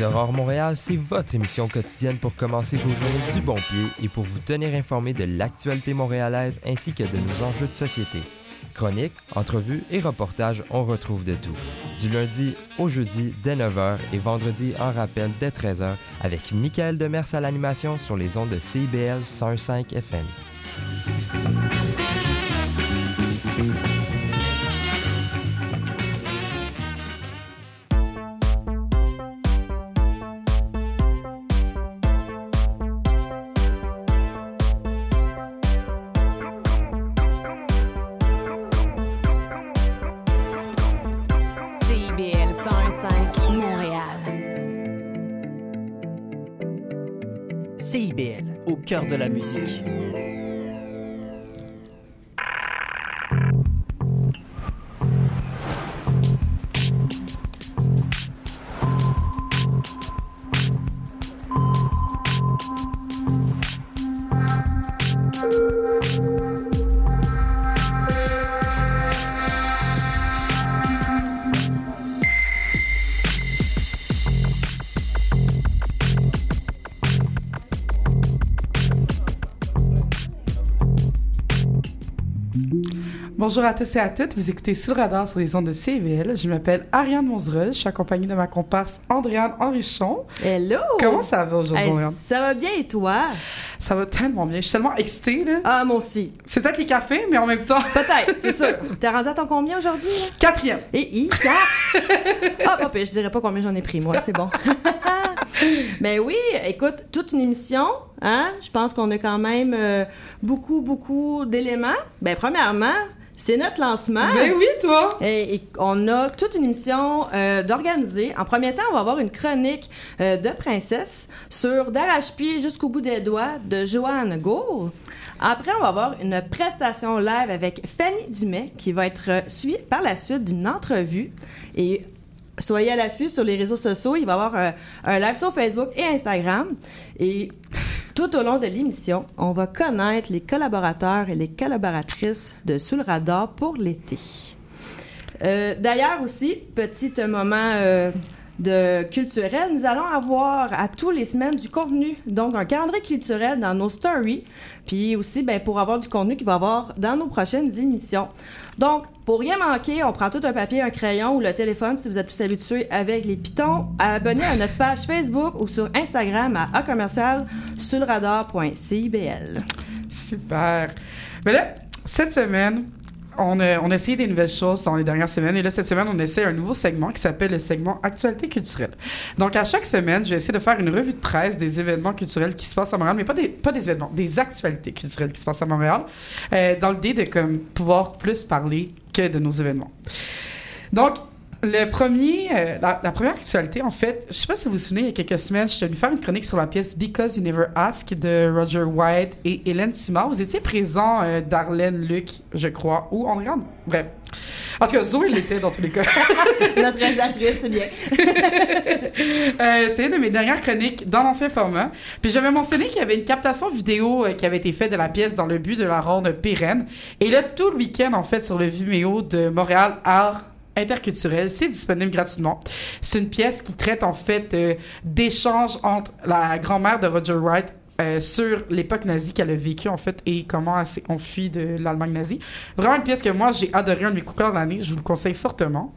Les Aurores Montréal, c'est votre émission quotidienne pour commencer vos journées du bon pied et pour vous tenir informé de l'actualité montréalaise ainsi que de nos enjeux de société. Chroniques, entrevues et reportages, on retrouve de tout. Du lundi au jeudi dès 9h et vendredi en rappel dès 13h avec Michael Demers à l'animation sur les ondes de CIBL 105 FM. De la musique. Bonjour à tous et à toutes. Vous écoutez Sous le radar sur les ondes de CVL. Je m'appelle Ariane Monzereux. Je suis accompagnée de ma comparse Andréane Henrichon. Hello! Comment ça va aujourd'hui, Hey, Andréane? ça va bien et toi? Ça va tellement bien. Je suis tellement excitée, là. Ah, moi aussi. C'est peut-être les cafés, mais en même temps, Peut-être, c'est sûr. T'es rendu à ton combien aujourd'hui? quatrième. Et I, 4. Ah, pire, je dirais pas combien j'en ai pris, moi, c'est bon. Mais oui, écoute, toute une émission, hein? Je pense qu'on a quand même euh, beaucoup, beaucoup d'éléments. Ben, premièrement, c'est notre lancement. Ben oui, toi. Et, et on a toute une émission euh, d'organiser. En premier temps, on va avoir une chronique euh, de princesse sur d'arrache-pied jusqu'au bout des doigts de Joanne Gould. Après, on va avoir une prestation live avec Fanny Dumais qui va être euh, suivie par la suite d'une entrevue. Et soyez à l'affût sur les réseaux sociaux. Il va y avoir un live sur Facebook et Instagram. Et tout au long de l'émission, on va connaître les collaborateurs et les collaboratrices de Sous radar pour l'été. Euh, D'ailleurs aussi, petit moment euh, de culturel, nous allons avoir à tous les semaines du contenu, donc un calendrier culturel dans nos stories, puis aussi ben, pour avoir du contenu qu'il va y avoir dans nos prochaines émissions. Donc, pour rien manquer, on prend tout un papier, un crayon ou le téléphone si vous êtes plus habitué avec les pitons. Abonnez à notre page Facebook ou sur Instagram à a commercial sur. Super. Mais là, cette semaine, on a, on a essayé des nouvelles choses dans les dernières semaines. Et là, cette semaine, on essaie un nouveau segment qui s'appelle le segment Actualité culturelle. Donc, à chaque semaine, je vais essayer de faire une revue de presse des événements culturels qui se passent à Montréal, mais pas des, pas des événements, des actualités culturelles qui se passent à Montréal, euh, dans l'idée de comme, pouvoir plus parler que de nos événements. Donc, le premier, euh, la, la première actualité, en fait, je sais pas si vous vous souvenez, il y a quelques semaines, je suis venue faire une chronique sur la pièce Because You Never Ask de Roger White et Hélène Simard. Vous étiez présents, euh, Darlene, Luc, je crois, ou André. Bref. En tout cas, Zoé l'était dans tous les cas. Notre réalisatrice, c'est bien. Euh, C'était une de mes dernières chroniques dans l'ancien format. Puis j'avais mentionné qu'il y avait une captation vidéo euh, qui avait été faite de la pièce dans le but de la rendre pérenne. Et là, tout le week-end, en fait, sur le Vimeo de Montréal Art interculturel, c'est disponible gratuitement. C'est une pièce qui traite en fait euh, d'échanges entre la grand-mère de Roger Wright euh, sur l'époque nazie qu'elle a vécue en fait et comment elle s'est enfuie de l'Allemagne nazie. Vraiment une pièce que moi j'ai adoré, un de mes coups de l'année, je vous le conseille fortement.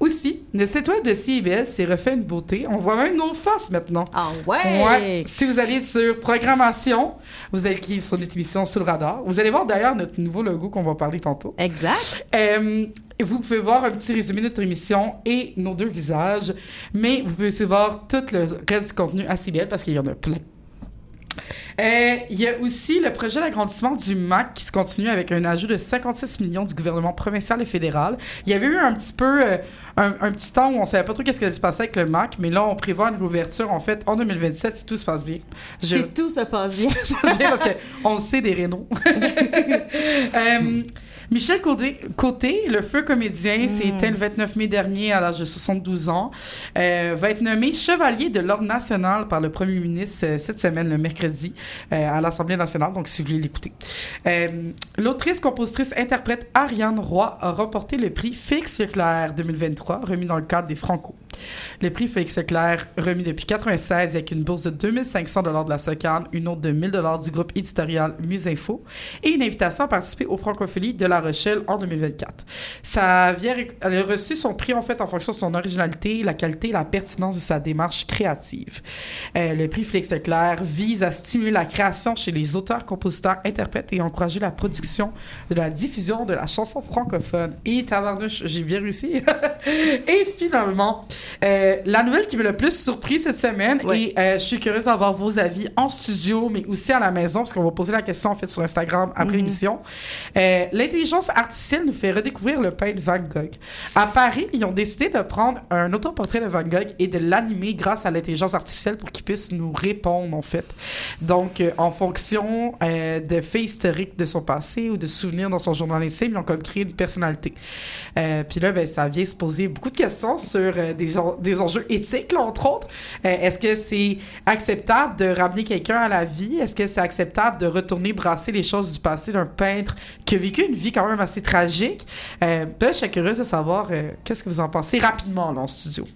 Aussi, le site web de CIBS s'est refait une beauté. On voit même nos faces maintenant. Ah ouais! Ouais. Si vous allez sur programmation, vous allez cliquer sur notre émission sur le radar. Vous allez voir d'ailleurs notre nouveau logo qu'on va parler tantôt. Exact. Euh, vous pouvez voir un petit résumé de notre émission et nos deux visages, mais vous pouvez aussi voir tout le reste du contenu à CBL parce qu'il y en a plein. Euh, Il y a aussi le projet d'agrandissement du MAC qui se continue avec un ajout de 56 millions du gouvernement provincial et fédéral. Il y avait eu un petit peu euh, un, un petit temps où on savait pas trop qu'est-ce qui allait se passer avec le MAC, mais là on prévoit une réouverture en fait en 2027 si tout se passe bien. Je- Si tout se passe bien. si tout se passe bien parce que on le sait des Rénaux. Euh, Michel Côté, Côté, le feu comédien, s'est éteint le 29 mai dernier à l'âge de 72 ans, euh, va être nommé chevalier de l'Ordre national par le premier ministre euh, cette semaine, le mercredi, euh, à l'Assemblée nationale, donc si vous voulez l'écouter. L'autrice, compositrice, interprète Ariane Roy a remporté le prix Félix Leclerc 2023, remis dans le cadre des Franco. Le prix Félix Leclerc, remis depuis 96 avec une bourse de 2500 de la SOCAN, une autre de 1000 du groupe éditorial Musinfo et une invitation à participer aux Francopholies de La Rochelle en 2024. Ça vient, elle a reçu son prix en fait en fonction de son originalité, la qualité et la pertinence de sa démarche créative. Euh, le prix Félix Leclerc vise à stimuler la création chez les auteurs, compositeurs, interprètes et encourager la production de la diffusion de la chanson francophone. Et tabarnouche, j'ai bien réussi. et finalement, euh, la nouvelle qui m'a le plus surpris cette semaine, et euh, je suis curieuse d'avoir vos avis en studio, mais aussi à la maison, parce qu'on va poser la question en fait sur Instagram après Mhm. l'émission. Euh, L'intelligence artificielle nous fait redécouvrir le peintre Van Gogh. À Paris, ils ont décidé de prendre un autoportrait de Van Gogh et de l'animer grâce à l'intelligence artificielle pour qu'il puisse nous répondre en fait. Donc, en fonction de faits historiques de son passé ou de souvenirs dans son journal intime, ils ont comme créé une personnalité. Puis là, ben, ça vient se poser beaucoup de questions sur euh, des, en- des enjeux éthiques, entre autres. Euh, Est-ce que c'est acceptable de ramener quelqu'un à la vie? Est-ce que c'est acceptable de retourner brasser les choses du passé d'un peintre qui a vécu une vie quand même assez tragique? Euh, là, je suis curieuse de savoir euh, qu'est-ce que vous en pensez rapidement là, en studio.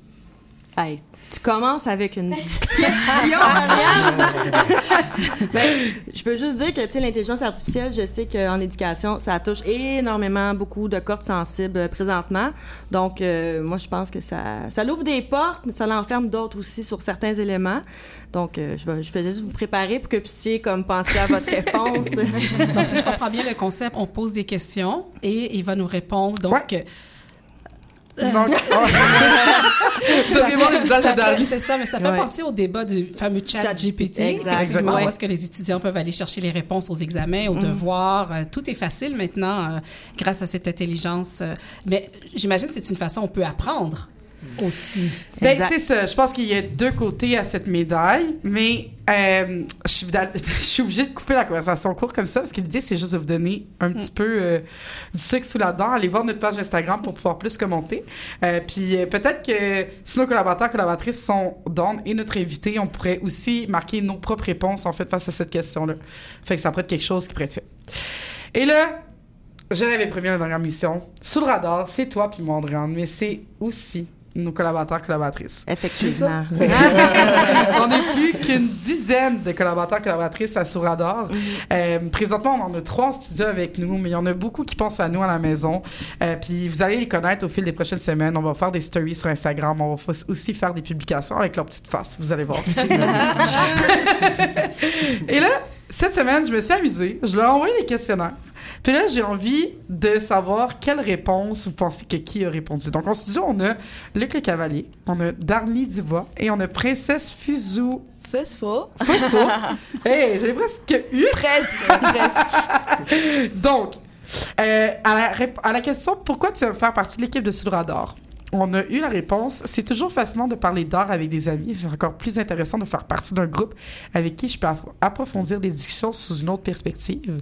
Hey, tu commences avec une question, Marianne. Ben, je peux juste dire que tu sais l'intelligence artificielle, je sais qu'en éducation, ça touche énormément beaucoup de cordes sensibles euh, présentement. Donc euh, moi je pense que ça ça l'ouvre des portes, mais ça l'enferme d'autres aussi sur certains éléments. Donc euh, je vais je vais juste vous préparer pour que vous puissiez comme penser à votre réponse. Donc, si je comprends bien le concept, on pose des questions et il va nous répondre. Donc, Ouais. Euh, Dali. C'est ça, mais ça fait Ouais. penser au débat du fameux chat, Chat GPT. exact, Effectivement, ouais. où est-ce que les étudiants peuvent aller chercher les réponses aux examens, aux devoirs. euh, tout est facile maintenant euh, grâce à cette intelligence. euh, mais j'imagine que c'est une façon on peut apprendre aussi. Ben, c'est ça. Je pense qu'il y a deux côtés à cette médaille, mais euh, je, suis, dans- je suis obligée de couper la conversation court comme ça parce que l'idée, c'est juste de vous donner un petit peu euh, du sucre sous la dent. Allez voir notre page Instagram pour pouvoir plus commenter. Euh, puis euh, peut-être que si nos collaborateurs, collaboratrices sont down et notre invité, on pourrait aussi marquer nos propres réponses en fait face à cette question-là. Fait que ça pourrait être quelque chose qui pourrait être fait. Et là, je l'avais promis à la dernière mission. Sous le radar, c'est toi puis moi, Andréane, mais c'est aussi nos collaborateurs, collaboratrices. Effectivement. on n'est plus qu'une dizaine de collaborateurs, collaboratrices à Sous Radar. Euh, présentement, on en a trois en studio avec nous, mais il y en a beaucoup qui pensent à nous à la maison. Euh, puis vous allez les connaître au fil des prochaines semaines. On va faire des stories sur Instagram. On va aussi faire des publications avec leur petite face. Vous allez voir. Et là, cette semaine, je me suis amusée. Je leur ai envoyé des questionnaires. Puis là, j'ai envie de savoir quelle réponse vous pensez que qui a répondu. Donc, en studio, on a Luc Le Cavalier, on a Darly Dubois et on a Princesse Fusou. Fosfo. Fusfo. hey, j'ai presque eu. Presque, presque. Donc, euh, à, la, à la question pourquoi tu veux faire partie de l'équipe de Sud Radar, on a eu la réponse. C'est toujours fascinant de parler d'art avec des amis. C'est encore plus intéressant de faire partie d'un groupe avec qui je peux approfondir les discussions sous une autre perspective.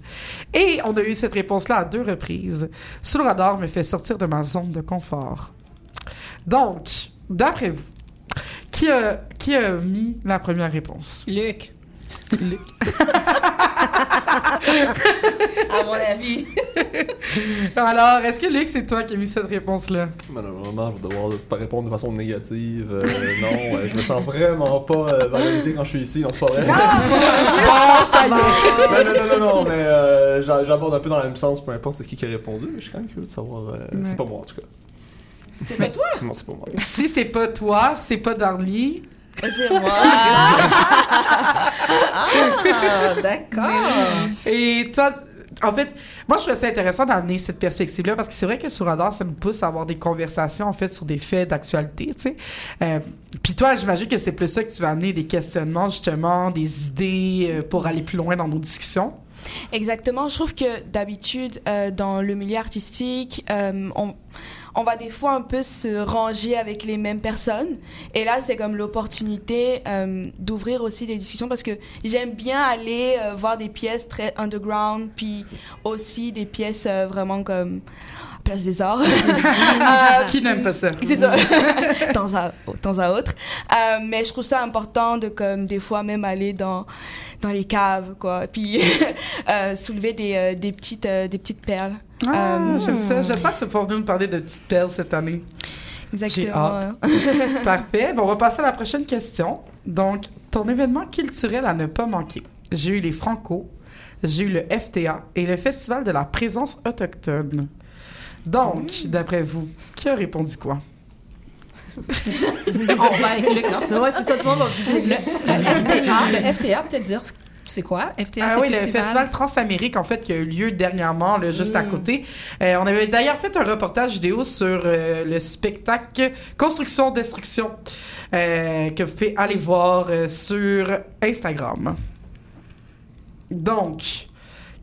Et on a eu cette réponse-là à deux reprises. Sous le radar me fait sortir de ma zone de confort. Donc, d'après vous, qui a, qui a mis la première réponse? Luc, Luc. À mon avis. Alors, est-ce que Luc, c'est toi qui as mis cette réponse-là? Malheureusement, je vais devoir pas répondre de façon négative. Euh, non, euh, je me sens vraiment pas euh, valorisé quand je suis ici, donc c'est pas vrai. Ça y est! non, non, non, non, non, mais euh, j'a- j'aborde un peu dans le même sens, peu importe c'est qui qui a répondu. mais Je suis quand même curieux de savoir. euh, Ouais. C'est pas moi en tout cas. C'est pas toi? Non, c'est pas moi. Si c'est pas toi, c'est pas Darly. C'est moi. ah, d'accord. Et toi, en fait, moi, je trouve ça intéressant d'amener cette perspective-là parce que c'est vrai que sur Radar, ça nous pousse à avoir des conversations, en fait, sur des faits d'actualité, tu sais. Euh, Puis toi, j'imagine que c'est plus ça que tu vas amener des questionnements, justement, des idées euh, pour aller plus loin dans nos discussions. Exactement. Je trouve que d'habitude, euh, dans le milieu artistique, euh, on, va des fois un peu se ranger avec les mêmes personnes. Et là, c'est comme l'opportunité euh, d'ouvrir aussi des discussions parce que j'aime bien aller voir des pièces très underground, puis aussi des pièces vraiment comme Place des Arts. Euh, Qui n'aime pas ça? C'est ça, temps à, temps à autre. Euh, mais je trouve ça important de, comme, des fois, même aller dans, dans les caves, quoi. Puis euh, soulever des, des, petites, des petites perles. Ah, j'aime ça. J'espère que ça pouvoir nous parler de petites perles cette année. Exactement. hâte. Parfait. Bon, on va passer à la prochaine question. Donc, ton événement culturel à ne pas manquer. J'ai eu les Franco, j'ai eu le FTA et le Festival de la présence autochtone. Donc, d'après vous, qui a répondu quoi? On va avec Luc, non? Ouais, c'est tout le monde va Le, le FTA, le FTA, peut-être dire c'est quoi? FTA, Ah oui, le festival. Transamérique, en fait, qui a eu lieu dernièrement, là, juste à Mm. côté. Euh, on avait d'ailleurs fait un reportage vidéo sur euh, le spectacle Construction-Destruction, euh, que vous pouvez aller voir euh, sur Instagram. Donc,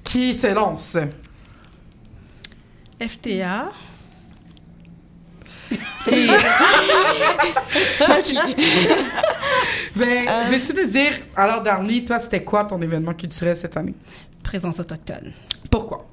qui se lance? FTA. Et- ben, Euh. veux-tu nous dire, alors Darly, toi, c'était quoi ton événement culturel cette année? Présence autochtone. Pourquoi?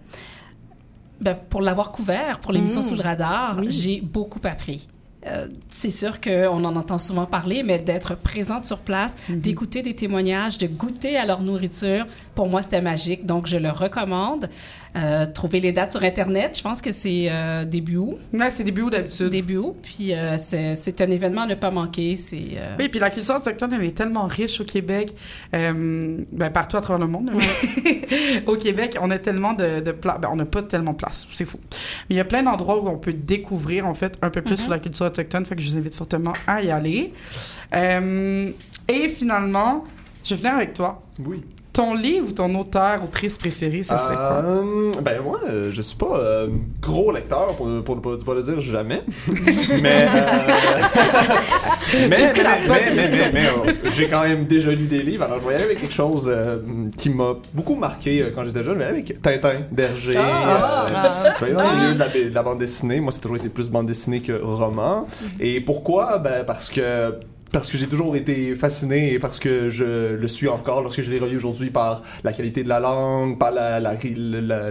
Ben, pour l'avoir couvert, pour l'émission Mm. Sous le radar, Oui. j'ai beaucoup appris. Euh, c'est sûr qu'on en entend souvent parler, mais d'être présente sur place, d'écouter des témoignages, de goûter à leur nourriture, pour moi, c'était magique. Donc, je le recommande. Euh, trouver les dates sur Internet, je pense que c'est euh, début août. Ouais, c'est début août d'habitude. Début août. Puis, euh, c'est un événement à ne pas manquer. C'est... euh, Oui, puis la culture autochtone, elle est tellement riche au Québec, euh, ben, partout à travers le monde. au Québec, on a tellement de, de places. Ben, on n'a pas tellement de place, c'est fou. Mais il y a plein d'endroits où on peut découvrir, en fait, un peu plus sur la culture autochtone. Fait que je vous invite fortement à y aller. Euh, et finalement, je vais venir avec toi. Oui. Ton livre ou ton auteur, autrice préférée, ça serait quoi? Euh, ben moi, euh, je suis pas euh, gros lecteur pour ne pour, pour- pas le dire jamais, mais euh, mais, mais, mais, mais, question. mais, j'ai quand même déjà lu des livres. Alors je vais y aller avec quelque chose euh, qui m'a beaucoup marqué quand j'étais jeune. Je vais aller avec Tintin, Berger. Ah, ah. je vais aller dans le milieu de la, de la bande dessinée. Moi, c'est toujours été plus bande dessinée que roman. Et pourquoi? Ben parce que parce que j'ai toujours été fasciné et parce que je le suis encore lorsque je les relis aujourd'hui par la qualité de la langue, par la, la, ri- la, la-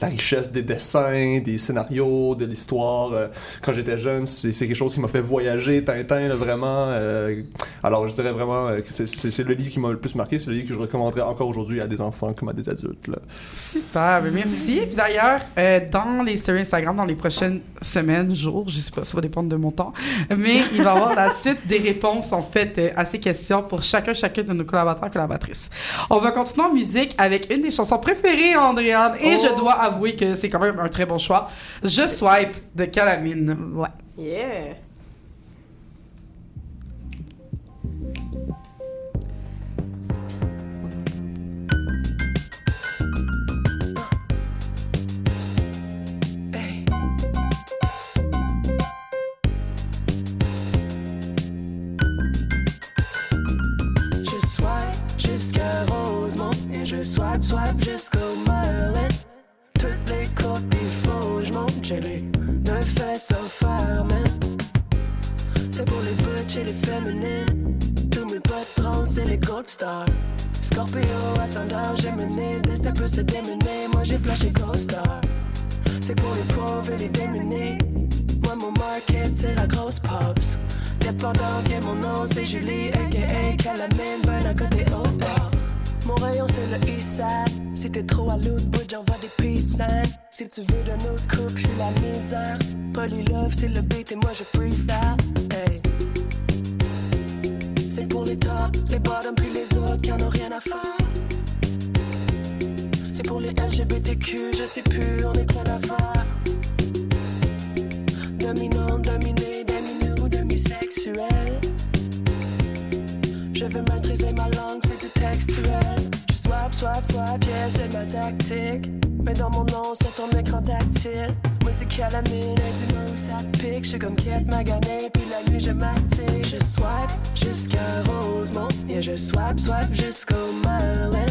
la richesse des dessins, des scénarios, de l'histoire. Euh, Quand j'étais jeune, c'est quelque chose qui m'a fait voyager, Tintin, là, vraiment. euh, alors, je dirais vraiment euh, que c'est- le livre qui m'a le plus marqué, c'est le livre que je recommanderais encore aujourd'hui à des enfants comme à des adultes. Super, ben merci. D'ailleurs, euh, dans les stories Instagram, dans les prochaines semaines, jours, je sais pas, ça va dépendre de mon temps, mais il va y avoir la suite des réponses, en fait, euh, à ces questions pour chacun, chacune de nos collaborateurs, collaboratrices. On va continuer en musique avec une des chansons préférées, Andréane, et je dois avouer que c'est quand même un très bon choix. Je swipe de Calamine. Ouais. Yeah. Je swipe, swipe jusqu'au Merlin. Toutes les côtes des faux, je monte, j'ai les deux fesses man. C'est pour les butch et les féminines. Tous mes potes trans et les gold stars. Scorpio, ascendant, j'ai mené. Destin peut se démener, moi j'ai flashé co-star. C'est pour les pauvres et les démunis. Moi, mon market, c'est la grosse pause. Dépendant qu'est mon nom, c'est Julie, aka Calamine, ben à côté au bar. Mon rayon, c'est le east side. Si t'es trop à l'autre bout, j'envoie des peace. Si tu veux d'un autre couple, j'suis la misère. Polylove, c'est le beat et moi je freestyle. Hey. C'est pour les tops, les bottoms puis les autres qui en ont rien à faire. C'est pour les LGBTQ, je sais plus, on est plein d'affaires. Dominant, dominé, demi-nous, demi-sexuel. Je veux maîtriser ma langue, c'est du textuel. Je swap, swap, swap, yeah, c'est ma tactique. Mais dans mon nom, sur ton écran tactile. Moi, c'est qui a la mine, et dis-moi où ça pique. Je suis comme quête maganée, puis la nuit, je m'active. Je swipe jusqu'à Rosemont, yeah, je swipe, swipe jusqu'au Merlin.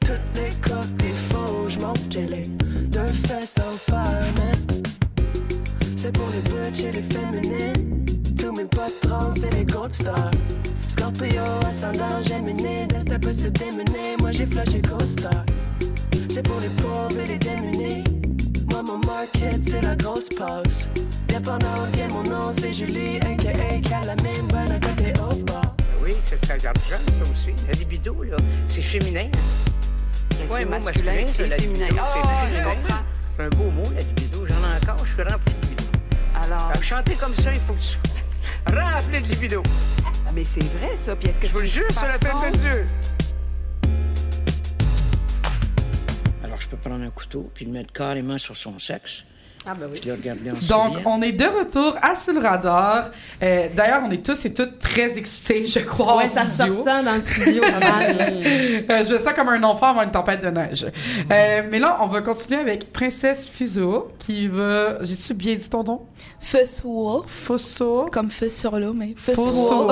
Toutes les des faux, je j'ai les deux fesses en man. C'est pour les butch et les féminines. Tous mes potes trans et les gold stars. Scorpio, ascendant, Gemini. Destin peut se démener. Moi j'ai flashé co-star. C'est pour les pauvres et les démunis. Moi mon market, c'est la grosse pause. Dépendant de mon nom, c'est Julie, aka Calamine. Bonne à côté au bar. Oui, c'est ça, jeune, ça aussi. La libido, là, c'est féminin. C'est Ouais, mot masculin ça, et la féminin. libido, Ah, c'est. C'est un beau mot, la libido. J'en ai encore, je suis rempli de libido. Alors, alors. Chanter comme ça, il faut que tu sois rempli de libido. Mais c'est vrai, ça. Puis est-ce que Je vous le jure sur la tête de Dieu. Alors, je peux prendre un couteau puis le mettre carrément sur son sexe. Ah, ben oui. Donc, on est de retour à Sur le radar. Euh, D'ailleurs, on est tous et toutes très excités, je crois. Ouais, en ça se ressent dans le studio. Euh, je me sens comme un enfant avant une tempête de neige. Euh, mais là, on va continuer avec Princesse Fuso, qui va. J'ai-tu bien dit ton nom? Fussuo, Fuso. comme feu sur l'eau, mais Fuso.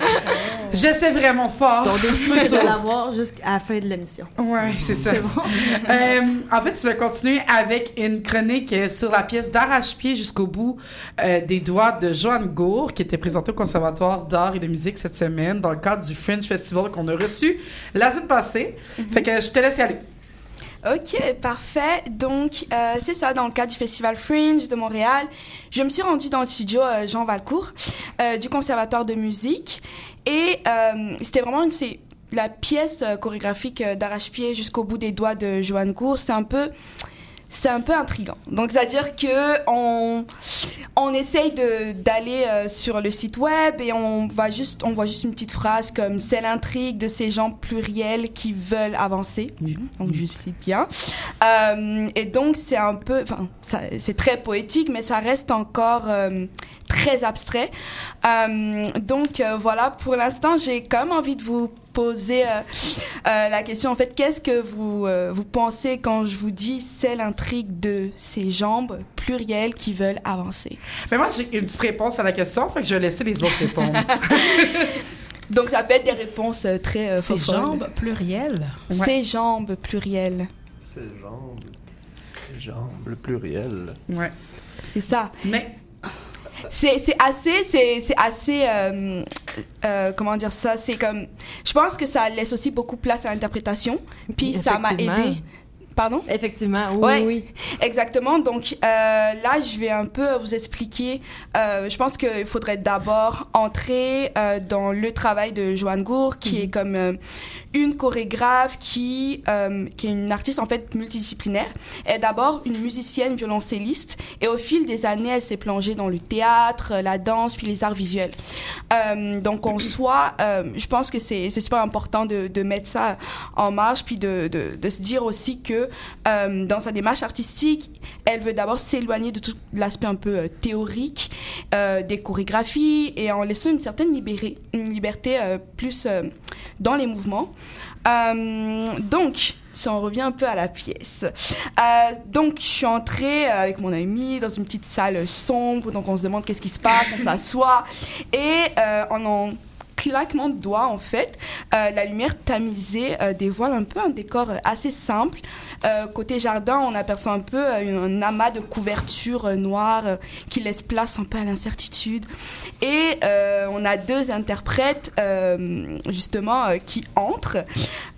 J'essaie vraiment fort. Ton défi, c'est de l'avoir jusqu'à la fin de l'émission. Ouais, c'est ça. C'est bon. Euh, en fait, tu vas continuer avec une chronique euh, sur la pièce d'arrache-pied jusqu'au bout euh, des doigts de Joanne Gour, qui était présentée au Conservatoire d'art et de musique cette semaine dans le cadre du Fringe Festival qu'on a reçu la semaine passée. Fait que je te laisse y aller. Ok, parfait. Donc, euh, c'est ça, dans le cadre du Festival Fringe de Montréal, je me suis rendue dans le studio euh, Jean Valcourt euh, du Conservatoire de musique. Et c'était vraiment une, la pièce chorégraphique d'arrache-pied jusqu'au bout des doigts de Joanne Gour. C'est un peu... C'est un peu intriguant. Donc, c'est-à-dire que on, on essaye d'aller euh, sur le site web et on va juste on voit juste une petite phrase comme c'est l'intrigue de ces gens pluriels qui veulent avancer donc je cite bien. Euh, et donc c'est un peu enfin c'est très poétique mais ça reste encore euh, très abstrait. Donc voilà. Pour l'instant j'ai quand même envie de vous poser euh, euh, la question en fait qu'est-ce que vous euh, vous pensez quand je vous dis c'est l'intrigue de ces jambes plurielles qui veulent avancer? Mais moi, j'ai une petite réponse à la question, fait que je vais laisser les autres répondre. donc ça peut être des réponses très euh, Ces jambes plurielles? Ouais. ces jambes plurielles Ces jambes. Ces jambes, le pluriel. ouais. c'est ça Mais c'est c'est assez c'est c'est assez euh, euh, comment dire ça c'est comme je pense que ça laisse aussi beaucoup place à l'interprétation. Puis ça m'a aidé pardon Effectivement, oui, Ouais. oui. Exactement. Donc euh, là, je vais un peu vous expliquer. euh, je pense qu'il faudrait d'abord entrer euh, dans le travail de Joanne Gour, qui est comme euh, une chorégraphe qui, qui est une artiste en fait multidisciplinaire. Elle est d'abord une musicienne violoncelliste et au fil des années, elle s'est plongée dans le théâtre, la danse, puis les arts visuels. Donc en soi, je pense que c'est c'est super important de, de mettre ça en marche, puis de, de, de se dire aussi que euh, dans sa démarche artistique, elle veut d'abord s'éloigner de tout l'aspect un peu euh, théorique euh, des chorégraphies et en laissant une certaine une liberté plus dans les mouvements. Donc, si on revient un peu à la pièce. Donc, je suis entrée avec mon ami dans une petite salle sombre. Donc, on se demande qu'est-ce qui se passe, on s'assoit. Et en en claquement de doigts, en fait, euh, la lumière tamisée euh, dévoile un peu un décor euh, assez simple. Euh, côté jardin, on aperçoit un peu un amas de couvertures noires qui laisse place un peu à l'incertitude. Et on a deux interprètes, justement, qui entrent.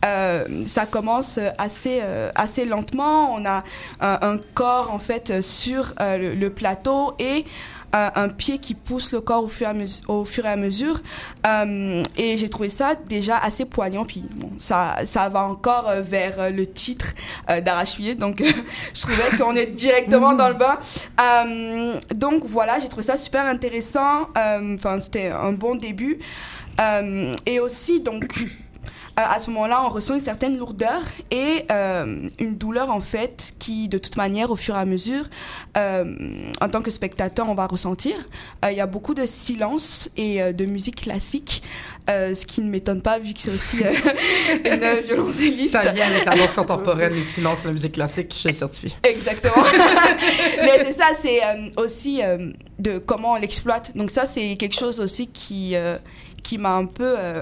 Ça commence assez, assez lentement. On a un, corps, en fait, sur le, le plateau et un pied qui pousse le corps au fur et à, mes- au fur et mesure. Euh, et j'ai trouvé ça déjà assez poignant. Puis bon, ça, ça va encore euh, vers euh, le titre euh. Donc euh, je trouvais qu'on est directement dans le bain. Euh, donc voilà, j'ai trouvé ça super intéressant. Euh, Enfin, c'était un bon début. Euh, et aussi, donc, euh, à ce moment-là, on ressent une certaine lourdeur et euh, une douleur, en fait, qui, de toute manière, au fur et à mesure, euh, en tant que spectateur, on va ressentir. Euh, Il y a beaucoup de silence et euh, de musique classique, euh, ce qui ne m'étonne pas, vu que c'est aussi euh, une violoncelliste. ça vient avec la danse contemporaine, le silence, la musique classique, je le certifie. Exactement. Mais c'est ça, c'est euh, aussi euh, de comment on l'exploite. Donc ça, c'est quelque chose aussi qui euh, qui m'a un peu euh,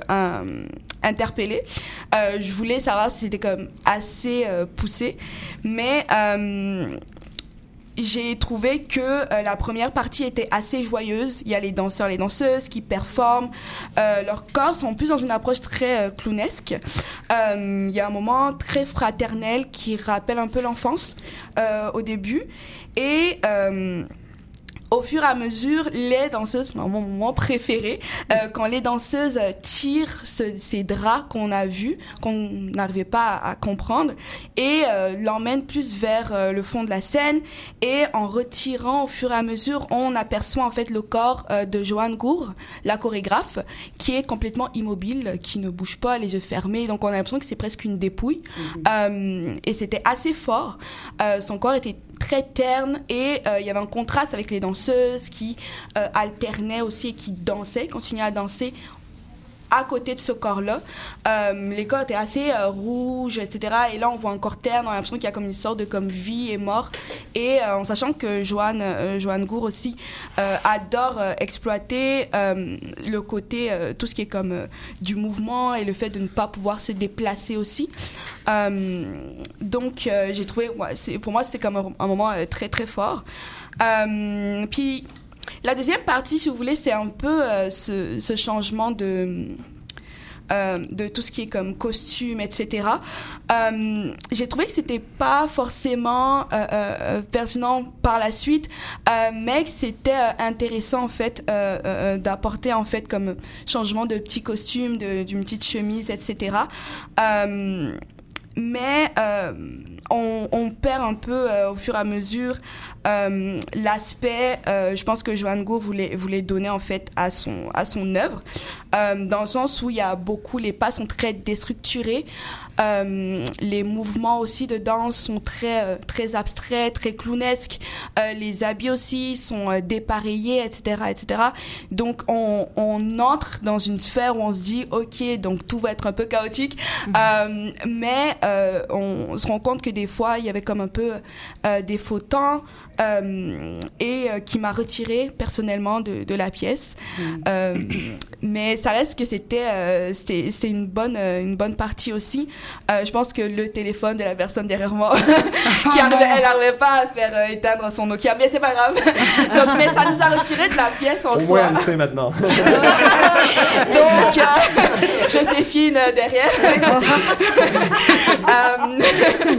interpellée. Euh, je voulais savoir si c'était comme assez euh, poussé, mais j'ai trouvé que la première partie était assez joyeuse. Il y a les danseurs, les danseuses qui performent. Euh, leurs corps sont plus dans une approche très clownesque. Il y a un moment très fraternel qui rappelle un peu l'enfance au début. Et au fur et à mesure, les danseuses, mon moment préféré, euh, quand les danseuses euh, tirent ce- ces draps qu'on a vus, qu'on n'arrivait pas à, à comprendre, et euh, l'emmènent plus vers euh, le fond de la scène, et en retirant au fur et à mesure, on aperçoit en fait le corps euh, de Joanne Gour, la chorégraphe, qui est complètement immobile, qui ne bouge pas, les yeux fermés, donc on a l'impression que c'est presque une dépouille, Euh, et c'était assez fort. Euh, son corps était très terne et euh, il y avait un contraste avec les danseuses qui euh, alternaient aussi et qui dansaient, continuaient à danser à côté de ce corps-là. Euh, les corps étaient assez euh, rouges, etc. Et là, on voit un corps terne, on a l'impression qu'il y a comme une sorte de comme vie et mort. Et euh, en sachant que Joanne, euh, Joanne Gour aussi adore exploiter le côté, tout ce qui est comme du mouvement et le fait de ne pas pouvoir se déplacer aussi. Donc, j'ai trouvé, pour moi, c'était comme un, un moment très, très fort. Puis, la deuxième partie, si vous voulez, c'est un peu euh, ce, changement de, euh, de tout ce qui est comme costume, etc. Euh, J'ai trouvé que c'était pas forcément pertinent par la suite, mais que c'était intéressant en fait d'apporter en fait comme changement de petits costumes, de- d'une petite chemise, etc. Mais on, on perd un peu euh, au fur et à mesure euh, l'aspect, euh, je pense que Joanne Gour voulait, voulait donner en fait à son, à son œuvre, dans le sens où il y a beaucoup, les pas sont très déstructurés, les mouvements aussi de danse sont très, très abstraits, très clownesques, les habits aussi sont dépareillés, etc., etc. Donc on, on entre dans une sphère où on se dit, ok, donc tout va être un peu chaotique, euh, mais on se rend compte que des fois il y avait comme un peu euh, des faux temps euh, et euh, qui m'a retiré personnellement de, de la pièce. Euh, mais ça reste que c'était euh, une bonne une bonne partie aussi. Euh, je pense que le téléphone de la personne derrière moi qui arrivait, elle n'arrivait pas à faire euh, éteindre son Nokia, mais c'est pas grave. Donc, mais ça nous a retiré de la pièce en Au soi. moins, elle le sait maintenant. Donc, euh, Joséphine derrière. Euh,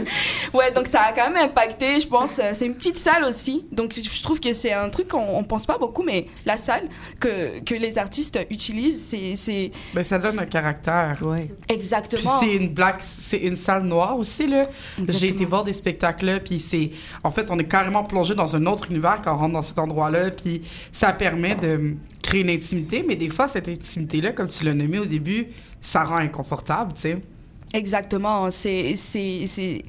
ouais, donc ça a quand même impacté, je pense. euh, C'est une petite salle aussi. Donc, je trouve que c'est un truc qu'on on pense pas beaucoup, mais la salle que, que les artistes utilisent, c'est- c'est Ben, ça donne un caractère. Ouais. Exactement. c'est une black, c'est une salle noire aussi là. J'ai été voir des spectacles là, puis c'est, en fait, on est carrément plongé dans un autre univers quand on rentre dans cet endroit-là, puis ça permet de créer une intimité, mais des fois cette intimité-là, comme tu l'as nommé au début, ça rend inconfortable, tu sais. Exactement. C'est, c'est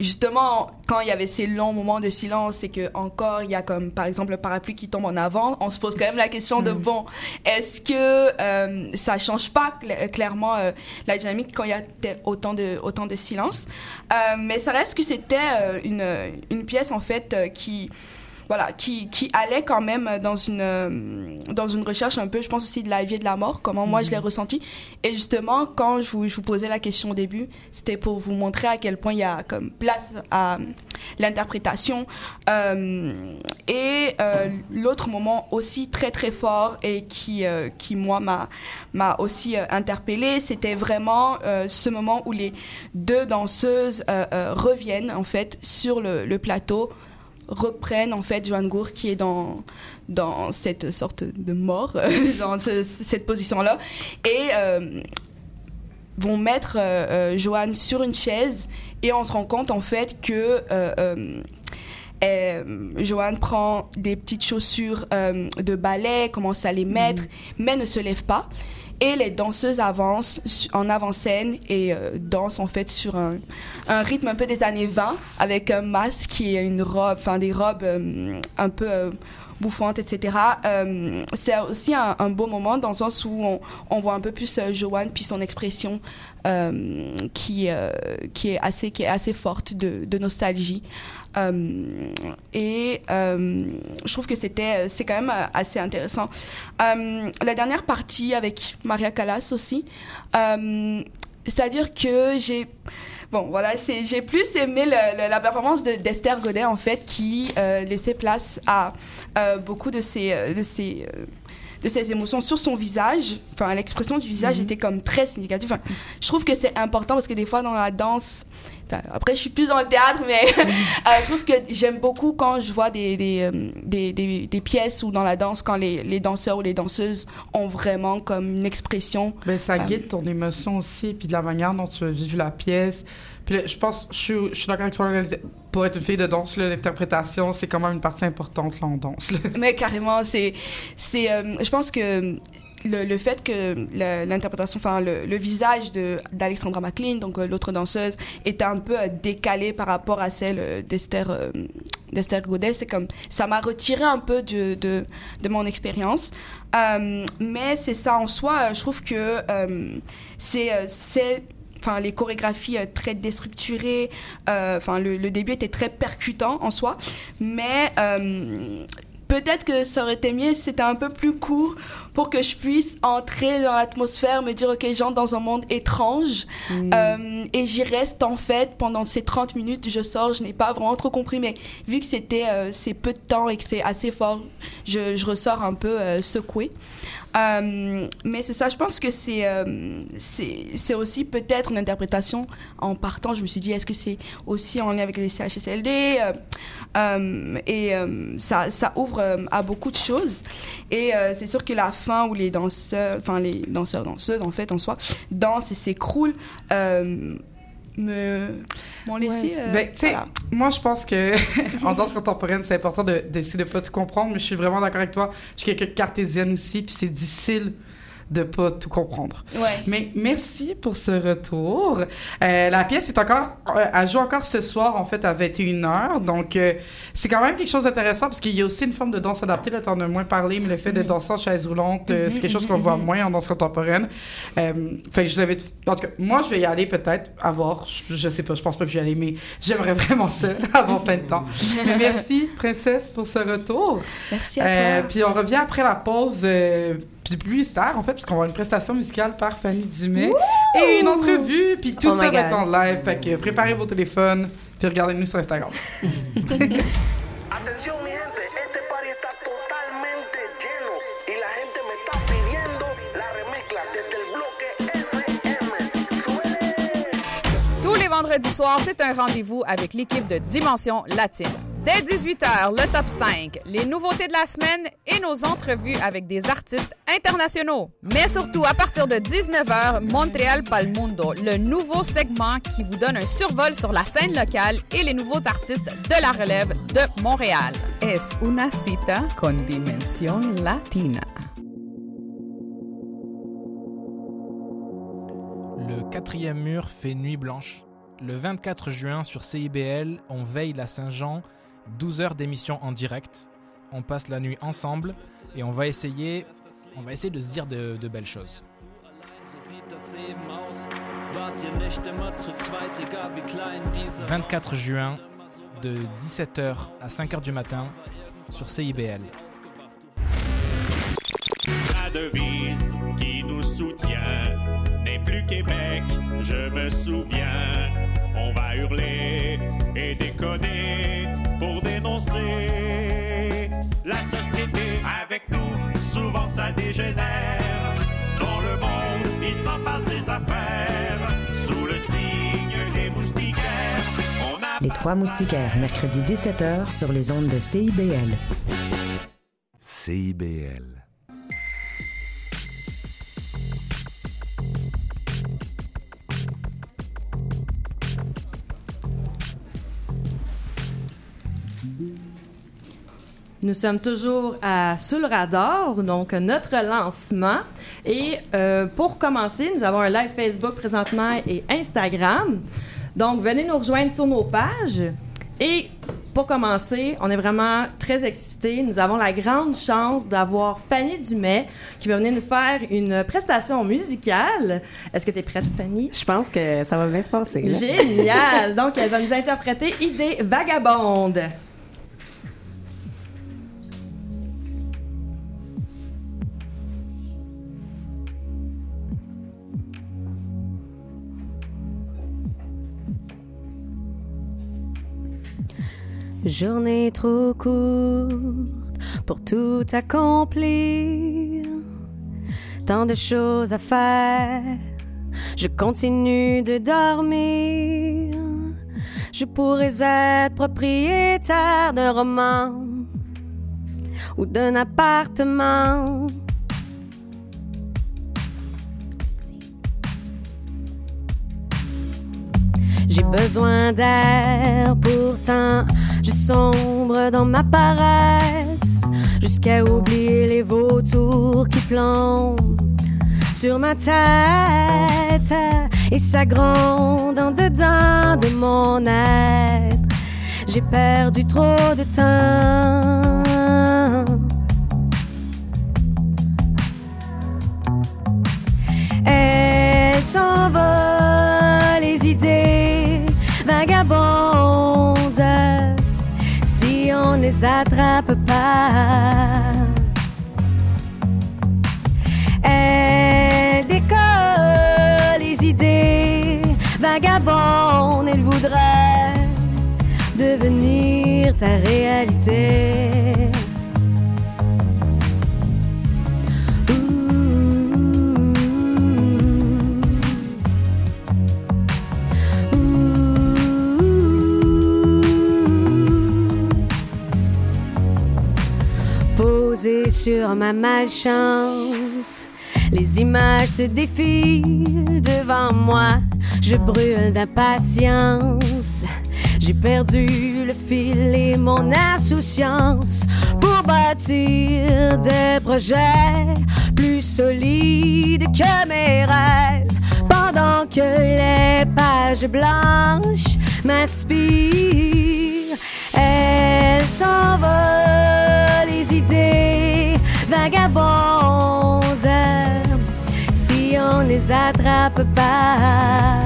justement quand il y avait ces longs moments de silence, c'est que encore il y a comme par exemple le parapluie qui tombe en avant. On se pose quand même la question de bon, est-ce que euh, ça change pas cla- clairement euh, la dynamique quand il y a autant de autant de silence? Euh, Mais ça reste que c'était euh, une une pièce en fait euh, qui voilà, qui, qui allait quand même dans une, euh, dans une recherche un peu, je pense aussi de la vie et de la mort, comment moi je l'ai ressenti. Et justement, quand je vous, je vous posais la question au début, c'était pour vous montrer à quel point il y a comme place à l'interprétation. Euh, et euh, l'autre moment aussi très très fort et qui, euh, qui moi m'a, aussi interpellée, c'était vraiment ce moment où les deux danseuses reviennent en fait sur le, le plateau reprennent en fait Joanne Gour qui est dans dans cette sorte de mort dans ce- cette position là et euh, vont mettre euh, euh, Joanne sur une chaise et on se rend compte en fait que euh, Joanne prend des petites chaussures euh, de ballet, commence à les mettre, mais ne se lève pas. Et les danseuses avancent en avant-scène et euh, dansent en fait sur un, rythme un peu des années 20 avec un masque et une robe, enfin des robes euh, un peu euh, bouffantes, etc. C'est aussi un, beau moment dans le sens où on, voit un peu plus Joanne puis son expression qui, qui, est assez, qui est forte de nostalgie. Euh, et euh, je trouve que c'était c'est quand même euh, assez intéressant. Euh, la dernière partie avec Maria Callas aussi, c'est-à-dire que j'ai bon voilà c'est j'ai plus aimé le- le- la performance de d'Esther Godet en fait qui laissait place à beaucoup de euh, de euh, de ses émotions sur son visage. Enfin, l'expression du visage était comme très significative. Enfin, je trouve que c'est important parce que des fois dans la danse, après, je suis plus dans le théâtre, mais euh, je trouve que j'aime beaucoup quand je vois des, des, euh, des, des, des pièces ou dans la danse, quand les, les danseurs ou les danseuses ont vraiment comme une expression. Ben, ça Euh, guide ton émotion aussi, puis de la manière dont tu as vécu la pièce. Puis là, je pense, je suis, je suis d'accord avec toi, pour être une fille de danse, l'interprétation, c'est quand même une partie importante là, en danse. là. Mais carrément, c'est, c'est, euh, je pense que le, le fait que l'interprétation, enfin le, le visage d'Alexandra McLean, donc euh, l'autre danseuse, était un peu euh, décalé par rapport à celle euh, d'Esther Godet, c'est comme ça m'a retiré un peu de de, mon expérience. Mais c'est ça en soi, je trouve que c'est enfin les chorégraphies très déstructurées enfin le, début était très percutant en soi mais peut-être que ça aurait été mieux si c'était un peu plus court pour que je puisse entrer dans l'atmosphère me dire ok j'entre dans un monde étrange Euh, et j'y reste en fait pendant ces 30 minutes je sors je n'ai pas vraiment trop compris mais vu que c'était euh, c'est peu de temps et que c'est assez fort je, je ressors un peu euh, secouée euh, mais c'est ça, je pense que c'est euh, c'est aussi peut-être une interprétation. En partant, je me suis dit, est-ce que c'est aussi en lien avec les CHSLD euh, euh, Et ça, ça ouvre à beaucoup de choses. Et c'est sûr que la fin où les danseurs, enfin les danseurs, danseuses en fait en soi, dansent et s'écroulent, me m'ont laissé. euh, Ben, tu sais, voilà. moi, je pense que en danse contemporaine, c'est important de- d'essayer de, pas tout comprendre, mais je suis vraiment d'accord avec toi. Je suis quelqu'un de cartésienne aussi, puis c'est difficile de pas tout comprendre. Ouais. Mais merci pour ce retour. Euh, la pièce est encore, euh, elle joue encore ce soir, en fait, à 21h. Donc, euh, c'est quand même quelque chose d'intéressant parce qu'il y a aussi une forme de danse adaptée. Là, t'en as moins parlé, mais le fait de danser en chaise roulante, c'est quelque chose qu'on voit moins en danse contemporaine. Euh, fait je vous invite, en tout cas, moi, je vais y aller peut-être, à voir. Je, je sais pas, je pense pas que je vais y aller, mais j'aimerais vraiment ça, avoir plein de temps. Mais merci, princesse, pour ce retour. Merci à toi. puis on revient après la pause puis publicitaire, en fait, puisqu'on va avoir une prestation musicale par Fanny Dumais et une entrevue, puis tout Oh ça va être en live. Fait que préparez vos téléphones, puis regardez-nous sur Instagram. Atención mi gente, este party está totalmente lleno y la gente me está pidiendo la remezcla desde el bloque FM. ¡Suele! Tous les vendredis soirs, c'est un rendez-vous avec l'équipe de Dimension Latine. Dès 18h, le top 5, les nouveautés de la semaine et nos entrevues avec des artistes internationaux. Mais surtout, à partir de 19h, Montréal Pal Mundo, le nouveau segment qui vous donne un survol sur la scène locale et les nouveaux artistes de la relève de Montréal. Es una cita con dimensión latina. Le quatrième mur fait nuit blanche. Le 24 juin sur CIBL, on veille la Saint-Jean, 12 heures d'émission en direct. On passe la nuit ensemble et on va essayer, on va essayer de se dire de, de belles choses. 24 juin, de 17h à 5h du matin sur CIBL. La devise qui nous soutient n'est plus Québec, je me souviens. On va hurler et déconner Trois Moustiquaires, mercredi 17h sur les ondes de CIBL. CIBL. Nous sommes toujours à Sous le radar, donc notre lancement. Et euh, pour commencer, nous avons un live Facebook présentement et Instagram. Donc, venez nous rejoindre sur nos pages. Et pour commencer, on est vraiment très excités. Nous avons la grande chance d'avoir Fanny Dumais qui va venir nous faire une prestation musicale. Est-ce que tu es prête, Fanny? Je pense que ça va bien se passer. là. Génial! Donc, elle va nous interpréter Idée vagabonde. Journée trop courte pour tout accomplir. Tant de choses à faire. Je continue de dormir. je pourrais être propriétaire d'un roman ou d'un appartement. J'ai besoin d'air, pourtant sombre dans ma paresse jusqu'à oublier les vautours qui plombent sur ma tête et s'agrandent en dedans de mon être. J'ai perdu trop de temps. S'envolent les attrape pas. Elles décollent les idées vagabondes, elles voudraient devenir ta réalité. Sur ma malchance, les images se défilent devant moi. Je brûle d'impatience. J'ai perdu le fil et mon insouciance pour bâtir des projets plus solides que mes rêves. Pendant que les pages blanches m'inspirent, s'envolent les idées vagabondes si on les attrape pas.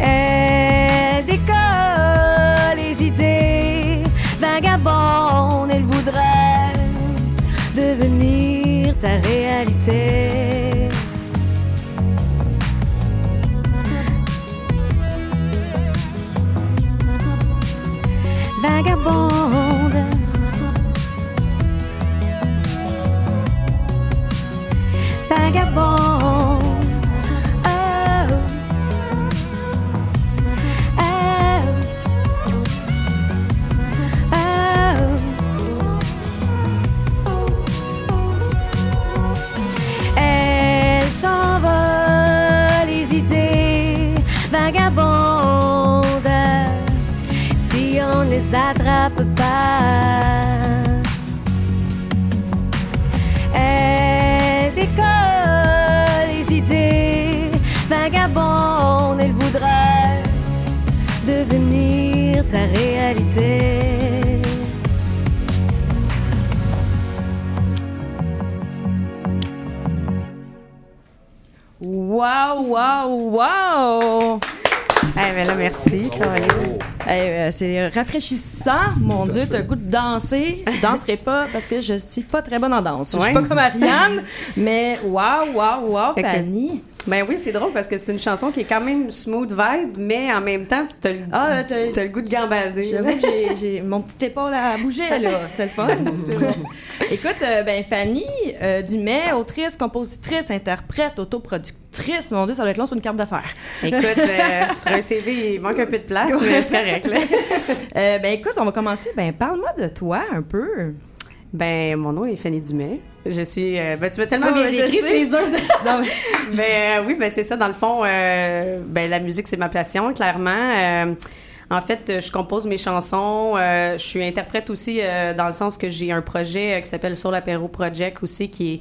Elle décolle les idées vagabondes, elle voudrait devenir ta réalité. Vagabonde. Euh, c'est rafraîchissant. Mon Dieu, t'as le goût de danser. Je danserai pas parce que je suis pas très bonne en danse. Je suis pas comme Ariane, mais wow, wow, wow, Fait que- Fanny. Ben oui, c'est drôle parce que c'est une chanson qui est quand même smooth vibe, mais en même temps, tu as le, Ah, t'as- t'as le goût de gambader. J'avoue que j'ai- j'ai mon petit épaule à bouger, là. C'était le fun. Écoute, euh, ben Fanny euh, Dumais, autrice, compositrice, interprète, autoproductrice. Mon Dieu, ça doit être long sur une carte d'affaires. Écoute, euh, sur un CV, il manque un peu de place, mais c'est correct. Là. Euh, ben écoute, on va commencer. Ben parle-moi de toi un peu. Ben, mon nom est Fanny Dumais. Je suis. euh, ben, tu m'as tellement Ouais, bien décrit, c'est dur de. Non, mais- Ben euh, oui, ben c'est ça. Dans le fond, euh, ben la musique c'est ma passion, clairement. En fait, je compose mes chansons. je suis interprète aussi dans le sens que j'ai un projet qui s'appelle Soul Apéro Project aussi, qui est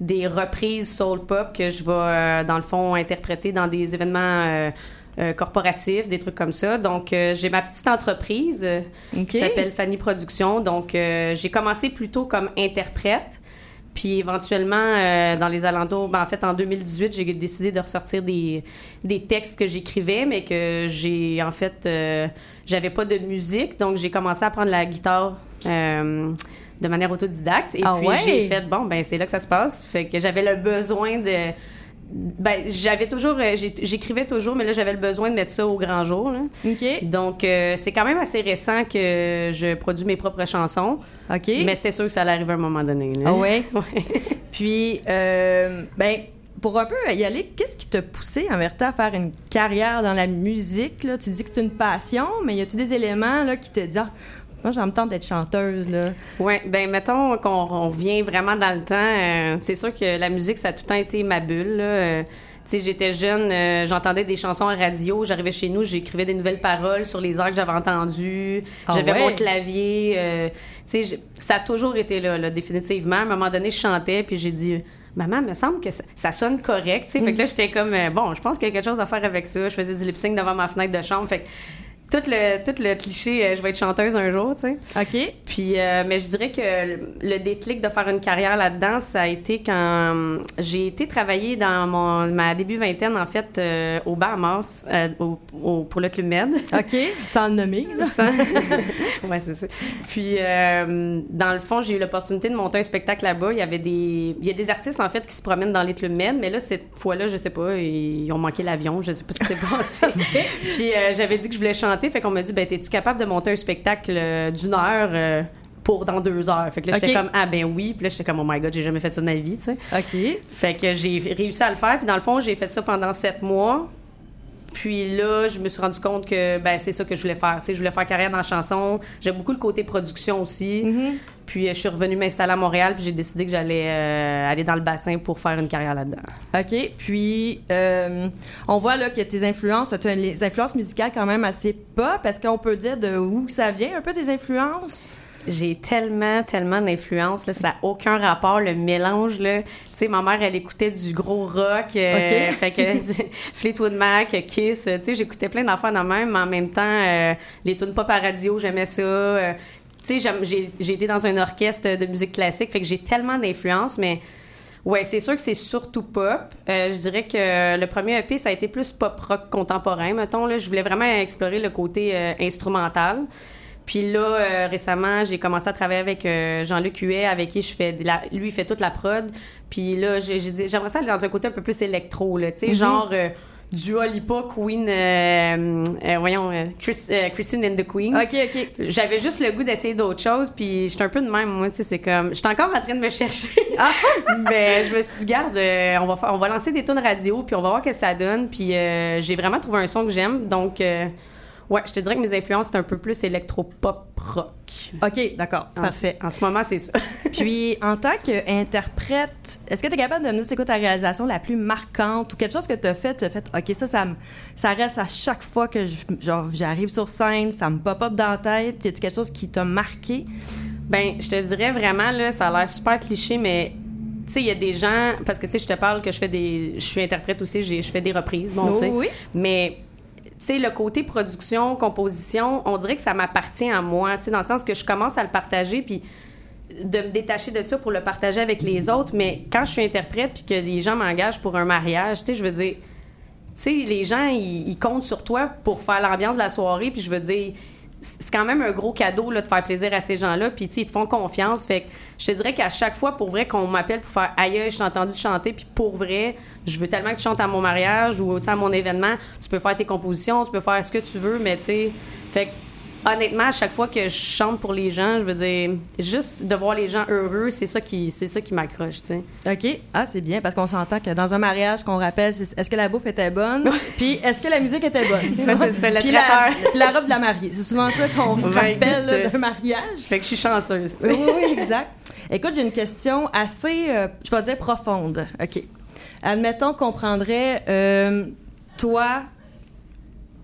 des reprises soul pop que je vais dans le fond interpréter dans des événements. Euh, corporatifs, des trucs comme ça. Donc, euh, j'ai ma petite entreprise euh, qui s'appelle Fanny Productions. Donc, j'ai commencé plutôt comme interprète. Puis éventuellement, dans les alentours, ben, en fait, en 2018, j'ai décidé de ressortir des, des textes que j'écrivais, mais que j'ai, en fait, j'avais pas de musique. Donc, j'ai commencé à prendre la guitare de manière autodidacte. Et Ah puis, ouais? j'ai fait, bon, ben c'est là que ça se passe. Fait que j'avais le besoin de... Ben, j'avais toujours... euh, J'écrivais toujours, mais là, j'avais le besoin de mettre ça au grand jour. là. Donc, euh, c'est quand même assez récent que je produis mes propres chansons. OK. Mais c'était sûr que ça allait arriver à un moment donné. là. Ah ouais? Ouais. Puis, euh, ben, pour un peu y aller, qu'est-ce qui t'a poussé en vérité à faire une carrière dans la musique? Là? Tu dis que c'est une passion, mais y a-tu des éléments là, qui te disent ah, moi, j'ai me tente d'être chanteuse, là. Oui, ben mettons qu'on on revient vraiment dans le temps. euh, c'est sûr que la musique, ça a tout le temps été ma bulle. là. Euh, tu sais, j'étais jeune, euh, j'entendais des chansons à radio. J'arrivais chez nous, j'écrivais des nouvelles paroles sur les airs que j'avais entendus. Ah j'avais ouais? mon clavier. tu sais, ça a toujours été là, là, définitivement. À un moment donné, je chantais, puis j'ai dit... Maman, me semble que ça, ça sonne correct, tu sais. Fait que là, j'étais comme, euh, bon, je pense qu'il y a quelque chose à faire avec ça. Je faisais du lip sync devant ma fenêtre de chambre. Fait que tout le, tout le cliché, euh, je vais être chanteuse un jour, tu sais. OK. Puis, euh, mais je dirais que le, déclic de faire une carrière là-dedans, ça a été quand euh, j'ai été travailler dans mon, ma début vingtaine, en fait, euh, au Bahamas, euh, au, au- pour le Club Med. OK, sans le nommer, là. Sans- ouais, c'est ça. Puis, dans le fond, j'ai eu l'opportunité de monter un spectacle là-bas. Il y avait des, il y a des artistes en fait qui se promènent dans les clubs med, mais là cette fois-là, je sais pas, ils ont manqué l'avion, je sais pas ce qui s'est passé. Puis euh, j'avais dit que je voulais chanter, fait qu'on m'a dit, ben t'es-tu capable de monter un spectacle euh, d'une heure? euh, pour dans deux heures? Fait que là, j'étais comme, ah ben oui. Puis là, j'étais comme, oh my god, j'ai jamais fait ça de ma vie, tu sais. OK. Fait que j'ai réussi à le faire. Puis dans le fond, j'ai fait ça pendant sept mois. Puis là, je me suis rendu compte que ben, c'est ça que je voulais faire. Je voulais faire carrière dans la chanson. J'aime beaucoup le côté production aussi. Puis euh, je suis revenue m'installer à Montréal. Puis j'ai décidé que j'allais euh, aller dans le bassin pour faire une carrière là-dedans. OK. Puis, euh, on voit là que tes influences, tu as les influences musicales quand même assez pop. Est-ce qu'on peut dire de où ça vient un peu tes influences? J'ai tellement, tellement d'influence. Ça n'a aucun rapport, le mélange. Là. Tu sais, ma mère, elle écoutait du gros rock. euh, Ok. fait que Fleetwood Mac, Kiss. Tu sais, j'écoutais plein d'affaires de même, mais en même temps, euh, les tunes pop à radio, j'aimais ça. euh, tu sais, j'ai été dans un orchestre de musique classique, fait que j'ai tellement d'influence, mais ouais, c'est sûr que c'est surtout pop. Euh, je dirais que le premier EP, ça a été plus pop rock contemporain, mettons. Là, je voulais vraiment explorer le côté euh, instrumental. Puis là, euh, récemment, j'ai commencé à travailler avec euh, Jean-Luc Huet, avec qui je fais de la, lui il fait toute la prod. Puis là, j'ai dit j'aimerais ça aller dans un côté un peu plus électro, là, tu sais, Mhm. genre euh, Dua Lipa, Queen, euh, euh, voyons, Chris- Christine and the Queen. OK, OK. J'avais juste le goût d'essayer d'autres choses, puis j'étais un peu de même, moi, tu sais, c'est comme... J'étais encore en train de me chercher. Mais je me suis dit, garde, euh, on, va on va lancer des tunes radio, puis on va voir ce que ça donne, puis euh, j'ai vraiment trouvé un son que j'aime, donc... ouais, je te dirais que mes influences, c'est un peu plus électro-pop-rock. OK, d'accord. En- Parfait. En ce moment, c'est ça. Puis, en tant qu'interprète, est-ce que tu es capable de me dire c'est quoi ta réalisation la plus marquante ou quelque chose que tu as fait, tu as fait, OK, ça, ça, ça reste à chaque fois que je- genre, j'arrive sur scène, ça me pop-up dans la tête? Y a quelque chose qui t'a marqué? Ben, je te dirais vraiment, là, ça a l'air super cliché, mais tu sais, il y a des gens, parce que tu sais, je te parle que je fais des, je suis interprète aussi, je fais des reprises, bon, tu sais. Oui, oui. Mais sais, le côté production, composition, on dirait que ça m'appartient à moi, tu sais, dans le sens que je commence à le partager, puis de me détacher de ça pour le partager avec les autres. Mais quand je suis interprète, puis que les gens m'engagent pour un mariage, tu sais, je veux dire, tu sais, les gens, ils comptent sur toi pour faire l'ambiance de la soirée, puis je veux dire, c'est quand même un gros cadeau là, de faire plaisir à ces gens-là, puis ils te font confiance. Fait que je te dirais qu'à chaque fois, pour vrai, qu'on m'appelle pour faire aïe, je t'ai entendu chanter, puis pour vrai, je veux tellement que tu chantes à mon mariage ou à mon événement, tu peux faire tes compositions, tu peux faire ce que tu veux, mais tu sais, fait que honnêtement, à chaque fois que je chante pour les gens, je veux dire, juste de voir les gens heureux, c'est ça qui, c'est ça qui m'accroche, tu sais. OK. Ah, c'est bien, parce qu'on s'entend que dans un mariage, qu'on rappelle, c'est est-ce que la bouffe était bonne? Puis est-ce que la musique était bonne? C'est ça, le Puis la, robe de la mariée. C'est souvent ça qu'on se rappelle d'un mariage. Fait que je suis chanceuse, tu sais. Oui, oui, oui, exact. Écoute, j'ai une question assez, euh, je vais dire profonde. OK. Admettons qu'on prendrait euh, toi,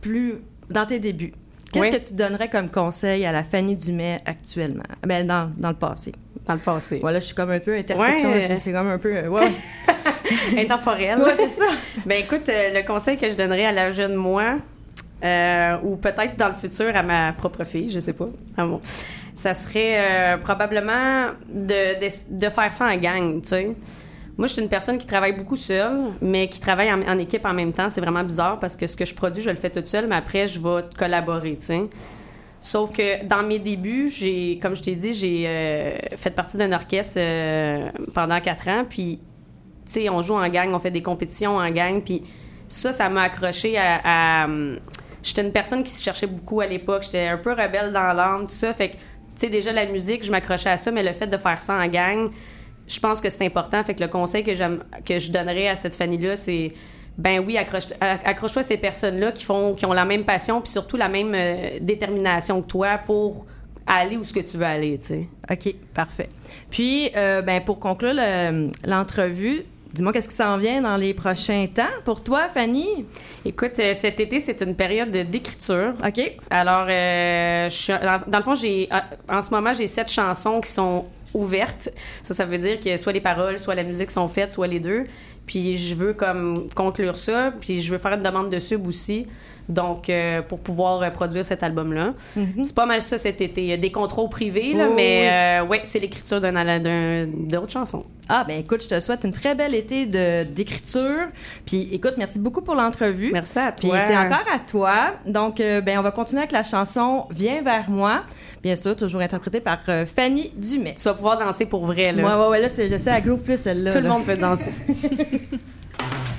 plus dans tes débuts. Qu'est-ce Oui. que tu donnerais comme conseil à la Fanny Dumais actuellement? Ben, dans, dans le passé. Dans le passé. Voilà, je suis comme un peu interception. Ouais. c'est- comme un peu. euh. Intemporel. C'est ça. Ben écoute, euh, le conseil que je donnerais à la jeune moi, euh, ou peut-être dans le futur à ma propre fille, je sais pas, à mon- ça serait euh, probablement de, de, de faire ça en gang, tu sais. Moi, je suis une personne qui travaille beaucoup seule, mais qui travaille en, équipe en même temps. C'est vraiment bizarre parce que ce que je produis, je le fais toute seule, mais après, je vais collaborer, tu sais. Sauf que dans mes débuts, j'ai, comme je t'ai dit, j'ai euh, fait partie d'un orchestre euh, pendant quatre ans, puis tu sais, on joue en gang, on fait des compétitions en gang, puis ça, ça m'a accroché à... à, hum, J'étais une personne qui se cherchait beaucoup à l'époque, j'étais un peu rebelle dans l'âme, tout ça, fait que, tu sais, déjà, la musique, je m'accrochais à ça, mais le fait de faire ça en gang, je pense que c'est important. Fait que le conseil que, j'aime- que je donnerais à cette Fanny-là, c'est ben oui, accroche, accroche-toi à ces personnes-là qui font, qui ont la même passion, puis surtout la même euh, détermination que toi pour aller où ce que tu veux aller, tu sais. OK, parfait. Puis, euh, ben, pour conclure le- l'entrevue, dis-moi qu'est-ce qui s'en vient dans les prochains temps pour toi, Fanny? Écoute, euh, cet été, c'est une période de- d'écriture. OK. Alors, euh, je suis- dans, dans le fond, j'ai en ce moment, j'ai sept chansons qui sont ouvertes. Ça, ça veut dire que soit les paroles, soit la musique sont faites, soit les deux. Puis je veux comme conclure ça, puis je veux faire une demande de sub aussi. Donc, euh, pour pouvoir euh, produire cet album-là. C'est pas mal ça cet été. Il y a des contrôles privés, là, Oh, mais oui. euh, ouais, c'est l'écriture d'un, d'un, d'autres chansons. Ah, ben écoute, je te souhaite une très belle été de- d'écriture. Puis écoute, merci beaucoup pour l'entrevue. Merci à Puis toi. c'est encore à toi. Donc, ben, on va continuer avec la chanson Viens vers moi. Bien sûr, toujours interprétée par Fanny Dumais. Tu vas pouvoir danser pour vrai, là. Ouais, ouais, ouais, là, c'est- je sais, à Groove Plus, celle-là. Tout le monde peut danser.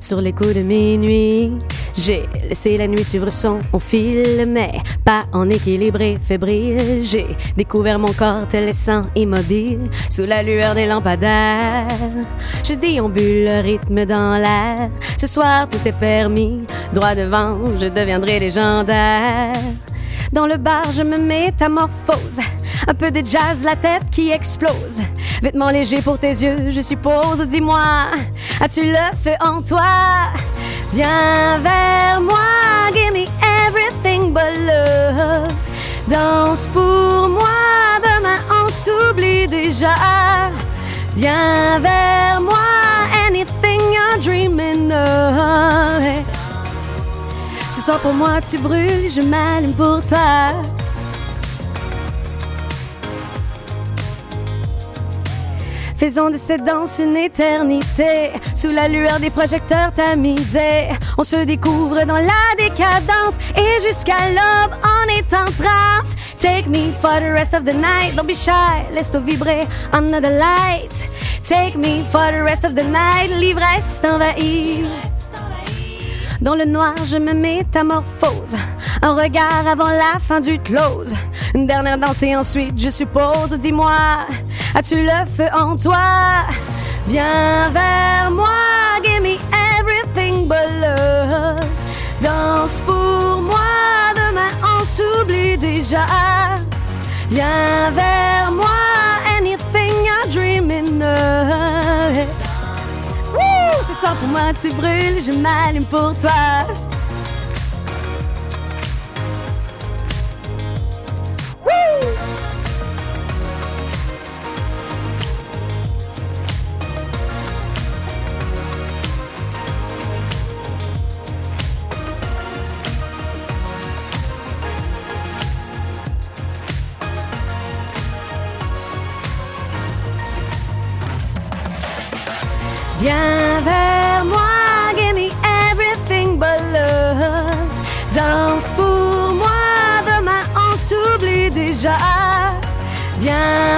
Sur les coups de minuit, j'ai laissé la nuit suivre son fil, mais pas en équilibré, fébrile. J'ai découvert mon corps te laissant immobile sous la lueur des lampadaires. Je déambule le rythme dans l'air. Ce soir, tout est permis. Droit devant, je deviendrai légendaire. Dans le bar, je me métamorphose. Un peu de jazz, la tête qui explose. Vêtements légers pour tes yeux, je suppose. Dis-moi, as-tu le feu en toi? Viens vers moi, give me everything but love. Danse pour moi, demain on s'oublie déjà. Viens vers moi, anything you're dreaming of. Ce soir pour moi tu brûles, je m'allume pour toi. Faisons de cette danse une éternité. Sous la lueur des projecteurs tamisés, on se découvre dans la décadence. Et jusqu'à l'aube, on est en transe. Take me for the rest of the night. Don't be shy, laisse-toi vibrer under the light. Take me for the rest of the night. L'ivresse t'envahit. Dans le noir, je me métamorphose. Un regard avant la fin du close. Une dernière danse et ensuite, je suppose. Dis-moi, as-tu le feu en toi? Viens vers moi, give me everything but love. Danse pour moi, demain on s'oublie déjà. Viens vers moi, anything you're dreaming of. Soir pour moi tu brûles, je m'allume pour toi.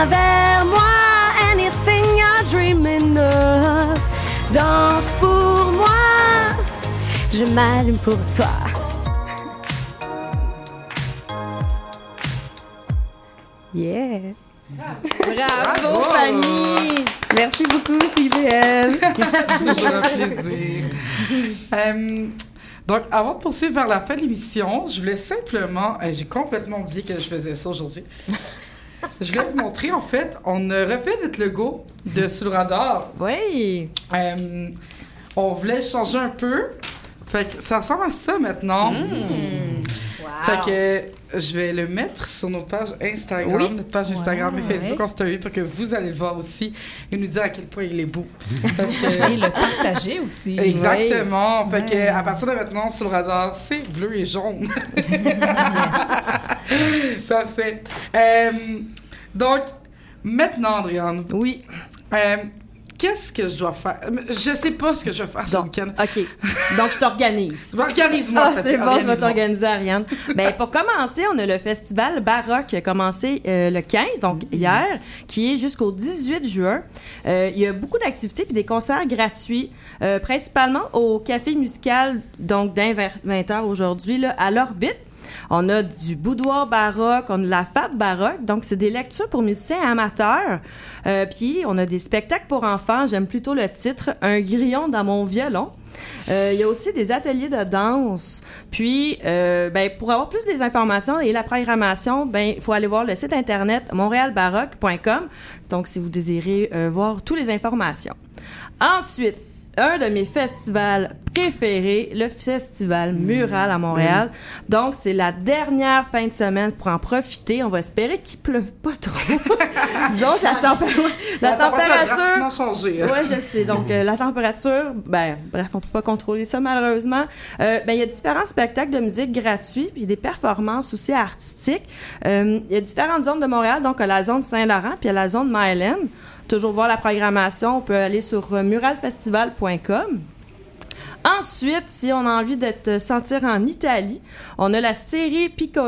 Viens vers moi, anything you're dreaming of. Danse pour moi, je m'allume pour toi. Yeah. Bravo, Fanny! Merci beaucoup, CBL. Toujours un plaisir. Euh, donc, avant de poursuivre vers la fin de l'émission, je voulais simplement. euh, J'ai complètement oublié que je faisais ça aujourd'hui. Je voulais vous montrer, en fait, on a refait notre logo de Sous le radar. Oui. Euh, on voulait changer un peu. Fait que ça ressemble à ça maintenant. Fait que je vais le mettre sur nos pages Instagram, Oui. notre page Instagram et Ouais. Facebook en story pour que vous allez le voir aussi et nous dire à quel point il est beau. Parce que- Et le partager aussi. Exactement. Fait Ouais. que à partir de maintenant, sur le radar, c'est bleu et jaune. Parfait. Euh, donc, maintenant, Andréane. Oui. Euh, qu'est-ce que je dois faire? Je sais pas ce que je vais faire ce Donc, week-end. OK. Donc, je t'organise. Organise-moi. Ah, c'est bon, je vais t'organiser, Ariane. ben, pour commencer, on a le festival Baroque qui a commencé euh, le 15, donc hier, qui est jusqu'au 18 juin. Euh, il y a beaucoup d'activités puis des concerts gratuits, euh, principalement au Café Musical, donc d'un 20h aujourd'hui, là, à l'orbite. On a du boudoir baroque, on a de la fab baroque, donc c'est des lectures pour musiciens amateurs. Euh, puis on a des spectacles pour enfants, j'aime plutôt le titre, Un grillon dans mon violon. Euh, il y a aussi des ateliers de danse. Puis, euh, ben, pour avoir plus des informations et la programmation, ben, il faut aller voir le site internet montréalbaroque.com. Donc, si vous désirez euh, voir toutes les informations. Ensuite, un de mes festivals préférés, le festival Mural à Montréal. Donc, c'est la dernière fin de semaine pour en profiter. On va espérer qu'il pleuve pas trop. Disons que la, tempé- la La température a changé, hein. Oui, je sais. Donc, euh, la température, ben, bref, on peut pas contrôler ça, malheureusement. Euh, ben, il y a différents spectacles de musique gratuits, puis des performances aussi artistiques. Euh, Il y a différentes zones de Montréal, donc à la zone Saint-Laurent, puis à la zone Myland. Toujours voir la programmation, on peut aller sur euh, muralfestival.com. Ensuite, si on a envie de te sentir en Italie, on a la série Pico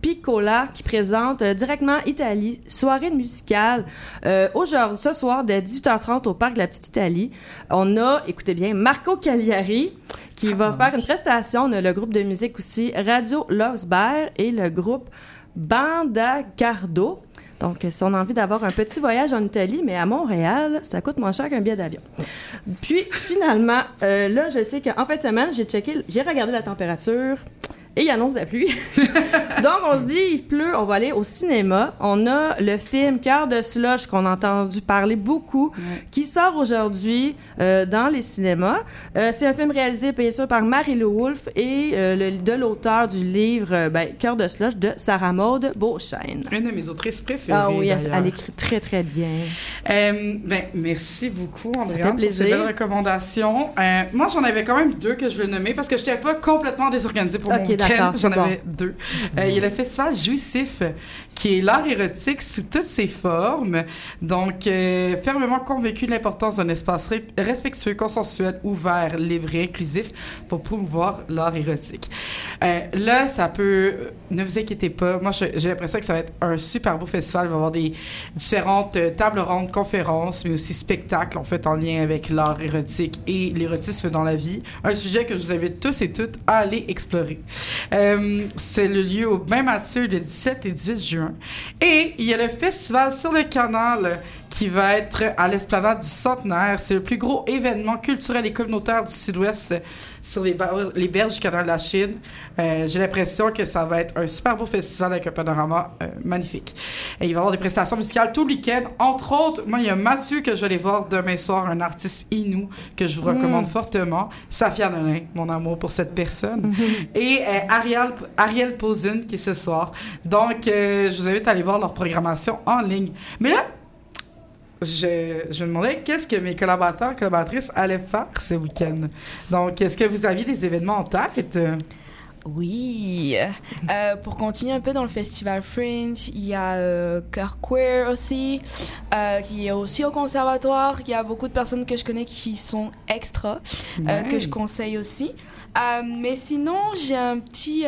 Piccola qui présente euh, directement Italie, soirée musicale. Euh, aujourd'hui, ce soir, dès 18h30 au Parc de la Petite Italie, on a, écoutez bien, Marco Cagliari qui va faire une prestation. On a le groupe de musique aussi Radio Losber et le groupe Banda Cardo. Donc, si on a envie d'avoir un petit voyage en Italie, mais à Montréal, ça coûte moins cher qu'un billet d'avion. Puis, finalement, euh, là, je sais qu'en fin de semaine, j'ai checké, j'ai regardé la température et il annonce la pluie. Donc, on se dit, il pleut, on va aller au cinéma. On a le film Cœur de slush qu'on a entendu parler beaucoup, qui sort aujourd'hui euh, dans les cinémas. Euh, c'est un film réalisé, bien sûr, par Marie-Lou Wolfe et euh, le- de l'auteur du livre ben, Cœur de slush de Sarah Maud Beauchesne. Une de mes autrices préférées. Ah oui, elle, écrit très, très bien. Ben, merci beaucoup, Andréa, fait pour plaisir. ces belles recommandations. Moi, j'en avais quand même deux que je veux nommer parce que je n'étais pas complètement désorganisée pour Ok, mon week-end. J'en avais deux. Euh, Il y a le festival Jouissif, qui est l'art érotique sous toutes ses formes. Donc, euh, fermement convaincu de l'importance d'un espace respectueux, consensuel, ouvert, libre et inclusif pour promouvoir l'art érotique. Euh, là, ça peut... Ne vous inquiétez pas. Moi, j'ai l'impression que ça va être un super beau festival. Il va y avoir des différentes euh, tables rondes, conférences, mais aussi spectacles, en fait, en lien avec l'art érotique et l'érotisme dans la vie. Un sujet que je vous invite tous et toutes à aller explorer. Euh, c'est le lieu au Bain Mathieu le 17 et 18 juin. Et il y a le festival sur le canal qui va être à l'esplanade du Centenaire. C'est le plus gros événement culturel et communautaire du Sud-Ouest euh, sur les, les berges du canal de la Chine. Euh, J'ai l'impression que ça va être un super beau festival avec un panorama euh, magnifique. Et il va y avoir des prestations musicales tout le week-end. Entre autres, moi, il y a Mathieu que je vais aller voir demain soir, un artiste inou que je vous recommande Mm. fortement. Safia Nolin, mon amour pour cette personne. Et euh, Ariel, Ariel Posin qui est ce soir. Donc, euh, je vous invite à aller voir leur programmation en ligne. Mais là, je, je me demandais qu'est-ce que mes collaborateurs, collaboratrices allaient faire ce week-end. Donc, est-ce que vous aviez des événements en tête? Oui. Euh, pour continuer un peu dans le festival Fringe, il y a euh, Cœur Queer aussi, euh, qui est aussi au conservatoire. Il y a beaucoup de personnes que je connais qui sont extra, euh, Ouais. que je conseille aussi. Mais sinon, j'ai un petit,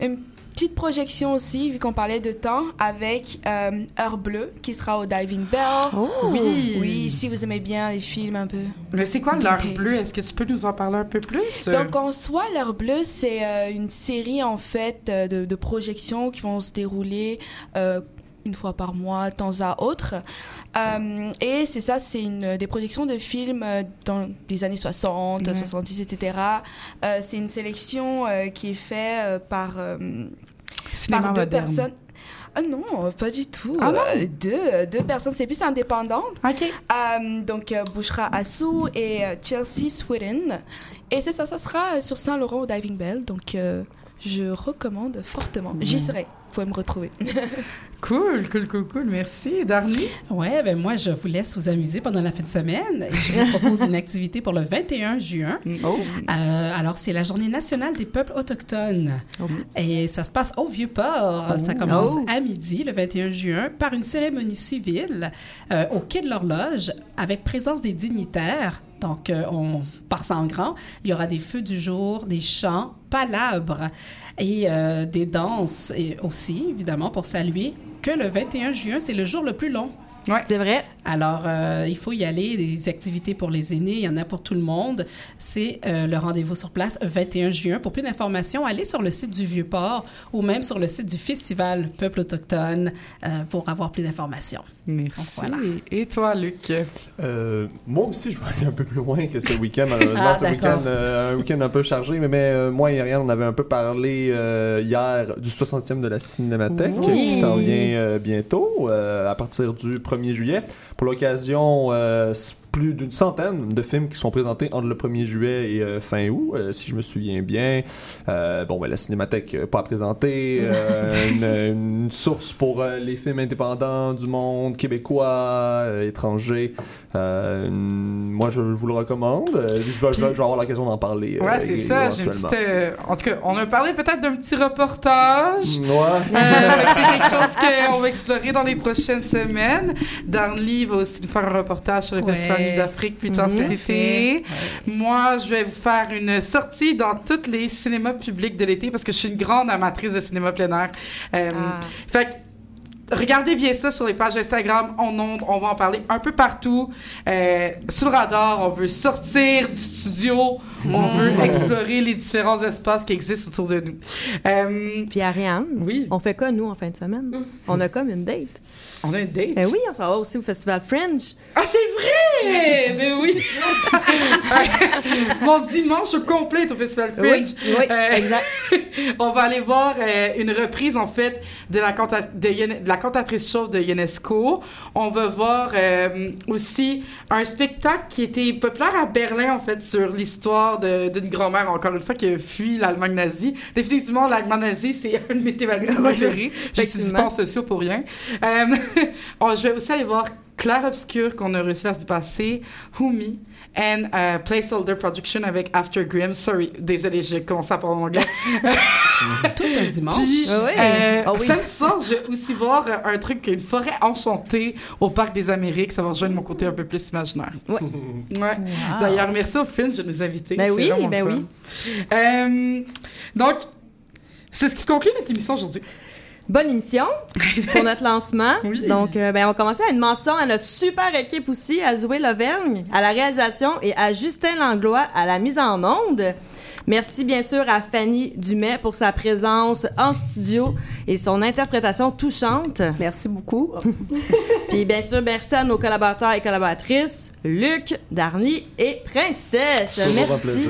une petite projection aussi, vu qu'on parlait de temps, avec euh, Heure Bleue, qui sera au Diving Bell. Oui. Oui, si vous aimez bien les films un peu. Mais c'est quoi l'heure bleue? Est-ce que tu peux nous en parler un peu plus? Donc en soi, l'heure bleue, c'est euh, une série en fait euh, de, de projections qui vont se dérouler euh, une fois par mois, temps à autre. Euh, et c'est ça, c'est une des projections de films dans les années 60, Ouais. 70, etc. Euh, c'est une sélection euh, qui est faite euh, par, euh, Cinéma par deux moderne. personnes. Ah non, pas du tout. Ah? Euh, deux, deux personnes, c'est plus indépendante. Euh, donc, euh, Bouchra Assou et euh, Chelsea Sweden. Et c'est ça, ça sera euh, sur Saint-Laurent au Diving Bell. Donc, euh, je recommande fortement. J'y serai. Pouvez me retrouver. Cool, cool, cool, cool. Merci. Darny? Ouais, ben moi, je vous laisse vous amuser pendant la fin de semaine. Et je vous propose une activité pour le 21 juin. Oh. Euh, alors, c'est la Journée nationale des peuples autochtones. Et ça se passe au Vieux-Port. Ça commence Oh. à midi, le 21 juin, par une cérémonie civile euh, au Quai de l'Horloge, avec présence des dignitaires. Donc, euh, on part ça en grand. Il y aura des feux du jour, des chants, palabres et euh, des danses et aussi, évidemment, pour saluer que le 21 juin, c'est le jour le plus long. Ouais. C'est vrai. Alors, euh, il faut y aller. Des activités pour les aînés, il y en a pour tout le monde. C'est euh, le rendez-vous sur place 21 juin. Pour plus d'informations, allez sur le site du Vieux-Port ou même sur le site du Festival Peuple Autochtone euh, pour avoir plus d'informations. Merci. Voilà. Et toi, Luc? Euh, moi aussi, je vais aller un peu plus loin que ce week-end. Malheureusement, Ah, ce week-end, euh, un week-end un peu chargé. Mais, mais euh, moi et Ariane, on avait un peu parlé euh, hier du 60e de la Cinémathèque Oui. qui s'en vient euh, bientôt, euh, à partir du 1er juillet. Pour l'occasion, euh, plus d'une centaine de films qui sont présentés entre le 1er juillet et euh, fin août, euh, si je me souviens bien. Euh, bon, ben, la Cinémathèque, euh, pas à présenter. euh, une, une source pour euh, les films indépendants du monde, québécois, euh, étrangers. Euh, moi, je, vous le recommande. Euh, je, vais, je vais- je vais avoir l'occasion d'en parler. euh, Ouais, c'est ça. J'ai une éventuellement. petite, euh, en tout cas, on a parlé peut-être d'un petit reportage. Ouais. Euh, fait que c'est quelque chose qu'on va explorer dans les prochaines semaines. Darnley va aussi nous faire un reportage sur le Ouais. Festival Nuit d'Afrique Mhm. cet été. Moi, je vais vous faire une sortie dans tous les cinémas publics de l'été parce que je suis une grande amatrice de cinéma plein air. Euh, Fait que Regardez bien ça sur les pages Instagram, en ondes, on va en parler un peu partout. Euh, sous le radar, on veut sortir du studio, on veut explorer les différents espaces qui existent autour de nous. Euh, Puis Ariane, oui. on fait quoi, nous, en fin de semaine? On a comme une date. On a une date? Ben oui, on s'en va aussi au Festival Fringe. Ah, c'est vrai! Ben oui! Mon dimanche complet est au Festival Fringe. Oui, oui, Euh, exact. on va aller voir euh, une reprise, en fait, de la, canta- de, Iones- de la cantatrice chauve de UNESCO. On va voir euh, aussi un spectacle qui était populaire à Berlin, en fait, sur l'histoire d'une grand-mère, encore une fois, qui a fui l'Allemagne nazie. Définitivement, l'Allemagne nazie, c'est un de mes thématiques préférées. Je suis sociaux pour rien. Euh, on- je vais aussi aller voir Clair Obscur qu'on a réussi à se passer, Humi, and uh, Placeholder Production avec After Grim. Sorry, désolé, j'ai commencé à parler en anglais. Tout un dimanche. Puis, Ah oui. euh, Ah oui. samedi soir, je vais aussi voir euh, un truc, une forêt enchantée au Parc des Amériques. Ça va rejoindre mon côté un peu plus imaginaire. Ouais. Ouais. D'ailleurs, merci au film de nous inviter. Ben oui, ben fun. Euh, donc, c'est ce qui conclut notre émission aujourd'hui. Bonne émission pour notre lancement. Oui. Donc, euh, ben, on va commencer à une mention à notre super équipe aussi, à Zoé Lauvergne, à la réalisation et à Justin Langlois à la mise en onde. Merci bien sûr à Fanny Dumais pour sa présence en studio et son interprétation touchante. Merci beaucoup. Puis bien sûr, merci à nos collaborateurs et collaboratrices, Luc, Darny et Princesse. Merci.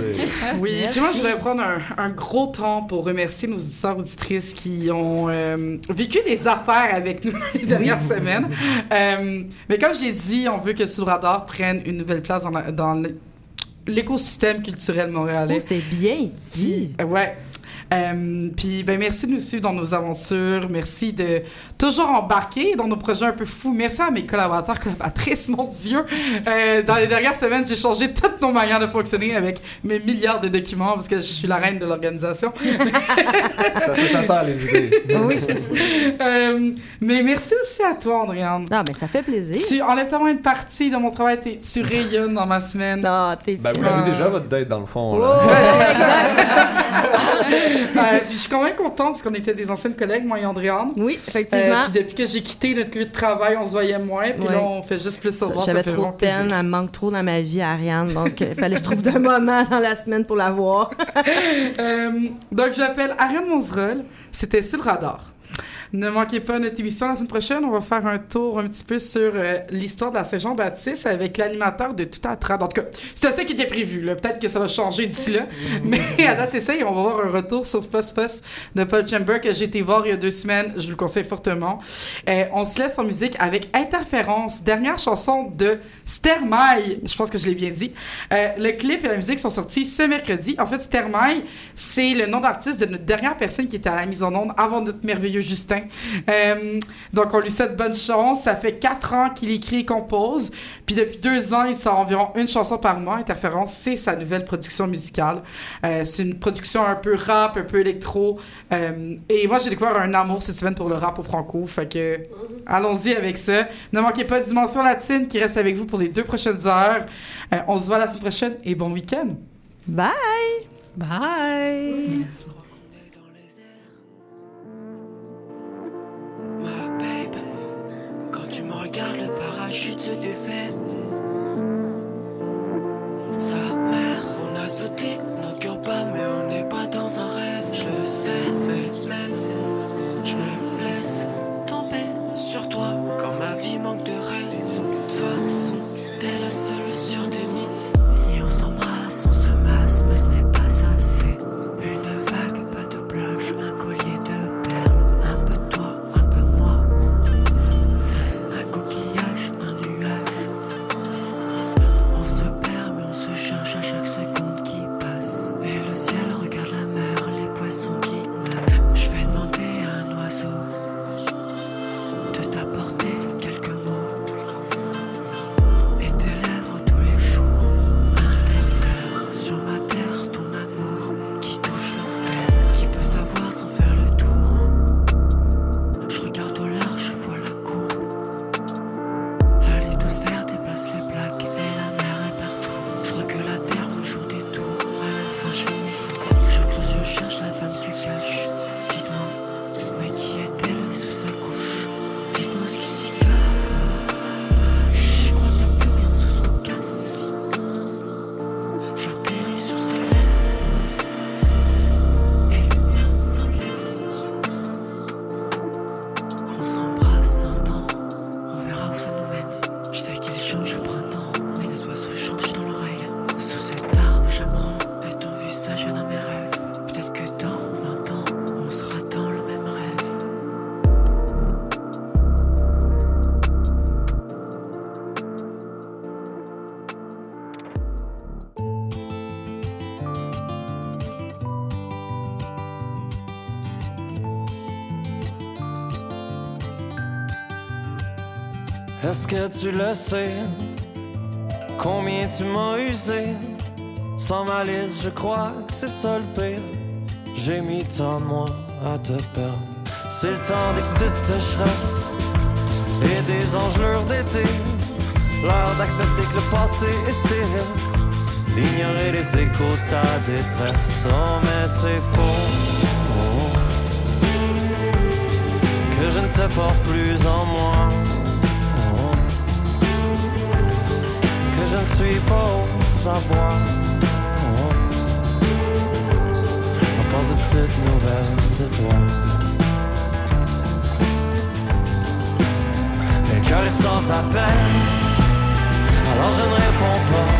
Oui, Merci. puis moi, je voudrais prendre un, un gros temps pour remercier nos auditeurs auditrices qui ont euh, vécu des affaires avec nous les dernières semaines. Euh, mais comme j'ai dit, on veut que Sous le radar prenne une nouvelle place dans, la- dans le- l'écosystème culturel montréalais. Oh, c'est bien dit. Ouais. Euh, puis ben merci de nous suivre dans nos aventures, merci de toujours embarquer dans nos projets un peu fous. Merci à mes collaborateurs, collaboratrices, mon Dieu. Euh, dans les dernières semaines, j'ai changé toutes nos manières de fonctionner avec mes milliards de documents parce que je suis la reine de l'organisation. Ça sert, les idées. Oui. Euh, mais merci aussi à toi, Andréane. Ah, ben ça fait plaisir. Tu enlèves tellement une partie de mon travail, tu rayonnes dans ma semaine. Ah, t'es Ben, vous l'avez déjà, votre date, dans le fond. Oh, là. exact. Euh, puis je suis quand même contente parce qu'on était des anciennes collègues, moi et Andréane. Oui, Euh, effectivement. puis depuis que j'ai quitté notre lieu de travail, on se voyait moins. Puis Ouais. là, on fait juste plus se voir. ça J'avais trop de plaisir. peine, elle me manque trop dans ma vie, Ariane, donc il fallait que je trouve d'un moment dans la semaine pour la voir. Euh, donc, je m'appelle Ariane Monzerol. C'était sur le radar. Ne manquez pas notre émission la semaine prochaine. On va faire un tour un petit peu sur euh, l'histoire de la Saint-Jean-Baptiste avec l'animateur de Tout à. En tout cas, c'était ça qui était prévu. Peut-être que ça va changer d'ici là. Mais à date, c'est ça. Et on va voir un retour sur Fuss Fuss de Paul Chamber que j'ai été voir il y a deux semaines. Je vous le conseille fortement. Euh, on se laisse en musique avec Interférence, dernière chanson de Stermaille. Je pense que je l'ai bien dit. Euh, le clip et la musique sont sortis ce mercredi. En fait, Stermaille, c'est le nom d'artiste de notre dernière personne qui était à la mise en onde avant notre merveilleux Justin. Euh, donc, on lui souhaite bonne chance. Ça fait quatre ans qu'il écrit et compose. Puis depuis deux ans, il sort environ une chanson par mois. Interférence, c'est sa nouvelle production musicale. Euh, c'est une production un peu rap, un peu électro. Euh, et moi, j'ai découvert un amour cette semaine pour le rap au franco. Fait que, allons-y avec ça. Ne manquez pas Dimension Latine qui reste avec vous pour les deux prochaines heures. On se voit la semaine prochaine et bon week-end. Bye! Bye! Babe, quand tu me regardes, le parachute se défait. Est-ce que tu le sais? Combien tu m'as usé? Sans malice, je crois que c'est ça le pire. J'ai mis tant de moi à te perdre. C'est le temps des petites sécheresses et des engelures d'été. L'heure d'accepter que le passé est stérile. D'ignorer les échos de ta détresse. Oh, mais c'est faux. Que je ne te porte plus en moi. Ne suis pas. Oh. On pense de petites nouvelles de toi. Mais cœur est sans appel. Alors je ne réponds pas.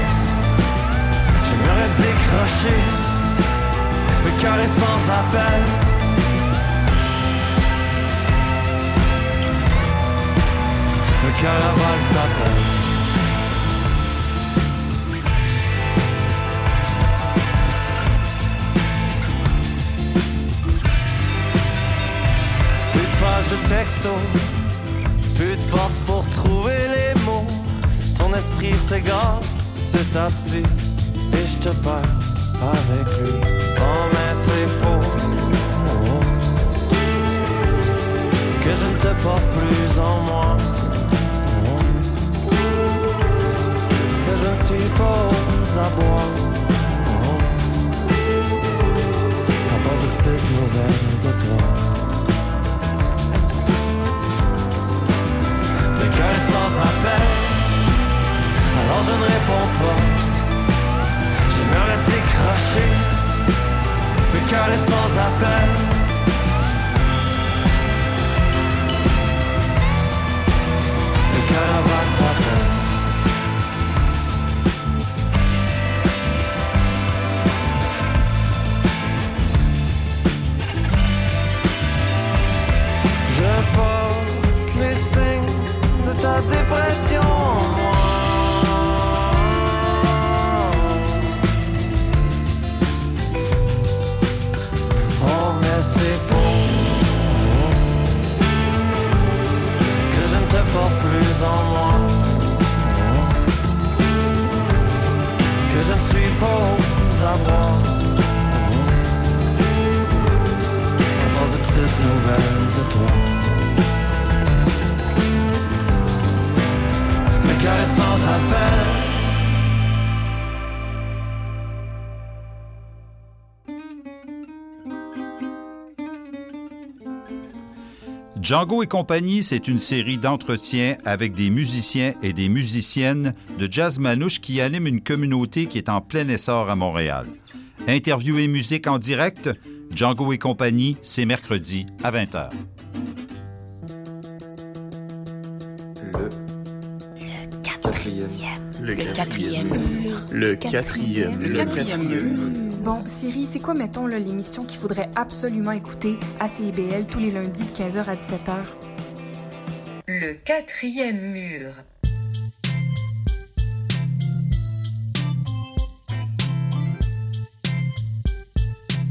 J'aimerais décrocher. Le cœur est sans appel. Le cœur avale peine. De texto, plus de force pour trouver les mots. Ton esprit s'égare petit à petit et je te perds avec lui. Oh mais c'est faux. Que je ne te porte plus en moi. Que je ne suis pas abois. Oh. On passe de petites nouvelles de toi. Le cœur est Django et compagnie, c'est une série d'entretiens avec des musiciens et des musiciennes de jazz manouche qui animent une communauté qui est en plein essor à Montréal. Interview et musique en direct, Django et compagnie, c'est mercredi à 20h. Le quatrième mur. Le quatrième. Le quatrième mur. Bon, Siri, c'est quoi, mettons, l'émission qu'il faudrait absolument écouter à CIBL tous les lundis de 15h à 17h? Le quatrième mur.